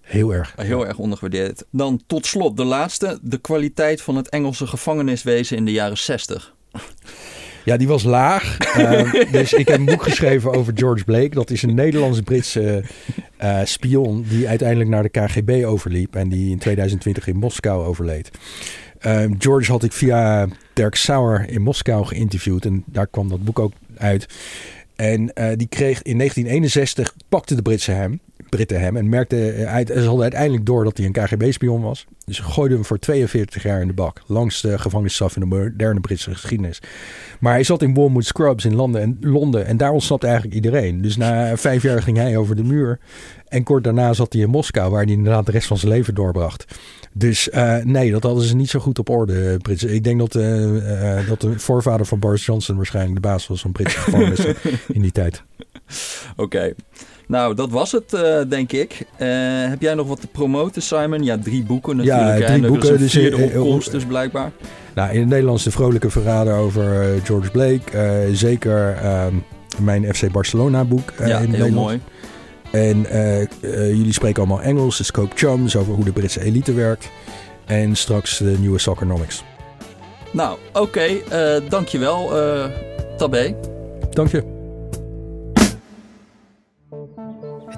Heel erg. Heel erg ondergewaardeerd. Dan tot slot de laatste. De kwaliteit van het Engelse gevangeniswezen in de jaren 60. Ja, die was laag. Ehm, <laughs> dus ik heb een boek geschreven over George Blake. Dat is een Nederlands-Britse eh, spion die uiteindelijk naar de KGB overliep. En die in 2020 in Moskou overleed. Ehm, George had ik via Dirk Sauer in Moskou geïnterviewd. En daar kwam dat boek ook uit. En eh, die kreeg in 1961, pakte de Britse hem, Britten hem en merkte eh, uit, ze hadden uiteindelijk door dat hij een KGB-spion was. Dus gooiden hem voor 42 jaar in de bak. Langste gevangenisstraf in de moderne Britse geschiedenis. Maar hij zat in Wormwood Scrubs in Londen en, Londen en daar ontsnapte eigenlijk iedereen. Dus na vijf jaar ging hij over de muur. En kort daarna zat hij in Moskou, waar hij inderdaad de rest van zijn leven doorbracht. Dus eh, nee, dat hadden ze niet zo goed op orde, Britse. Ik denk dat, eh, eh, dat de voorvader van Boris Johnson waarschijnlijk de baas was van Britse <laughs> gevangenissen in die tijd. Oké. Nou, dat was het, eh, denk ik. Eh, heb jij nog wat te promoten, Simon? Ja, drie boeken natuurlijk. Ja, drie En boeken, dus, vierde eh, opkomst, dus blijkbaar. Nou, in het Nederlands de vrolijke verrader over George Blake. Zeker ehm, mijn FC Barcelona boek ja, in heel mooi. En jullie spreken allemaal Engels, de Scope Chums, over hoe de Britse elite werkt. En straks de nieuwe Soccernomics. Nou, oké. eh, dankjewel, Tabé. Dank je.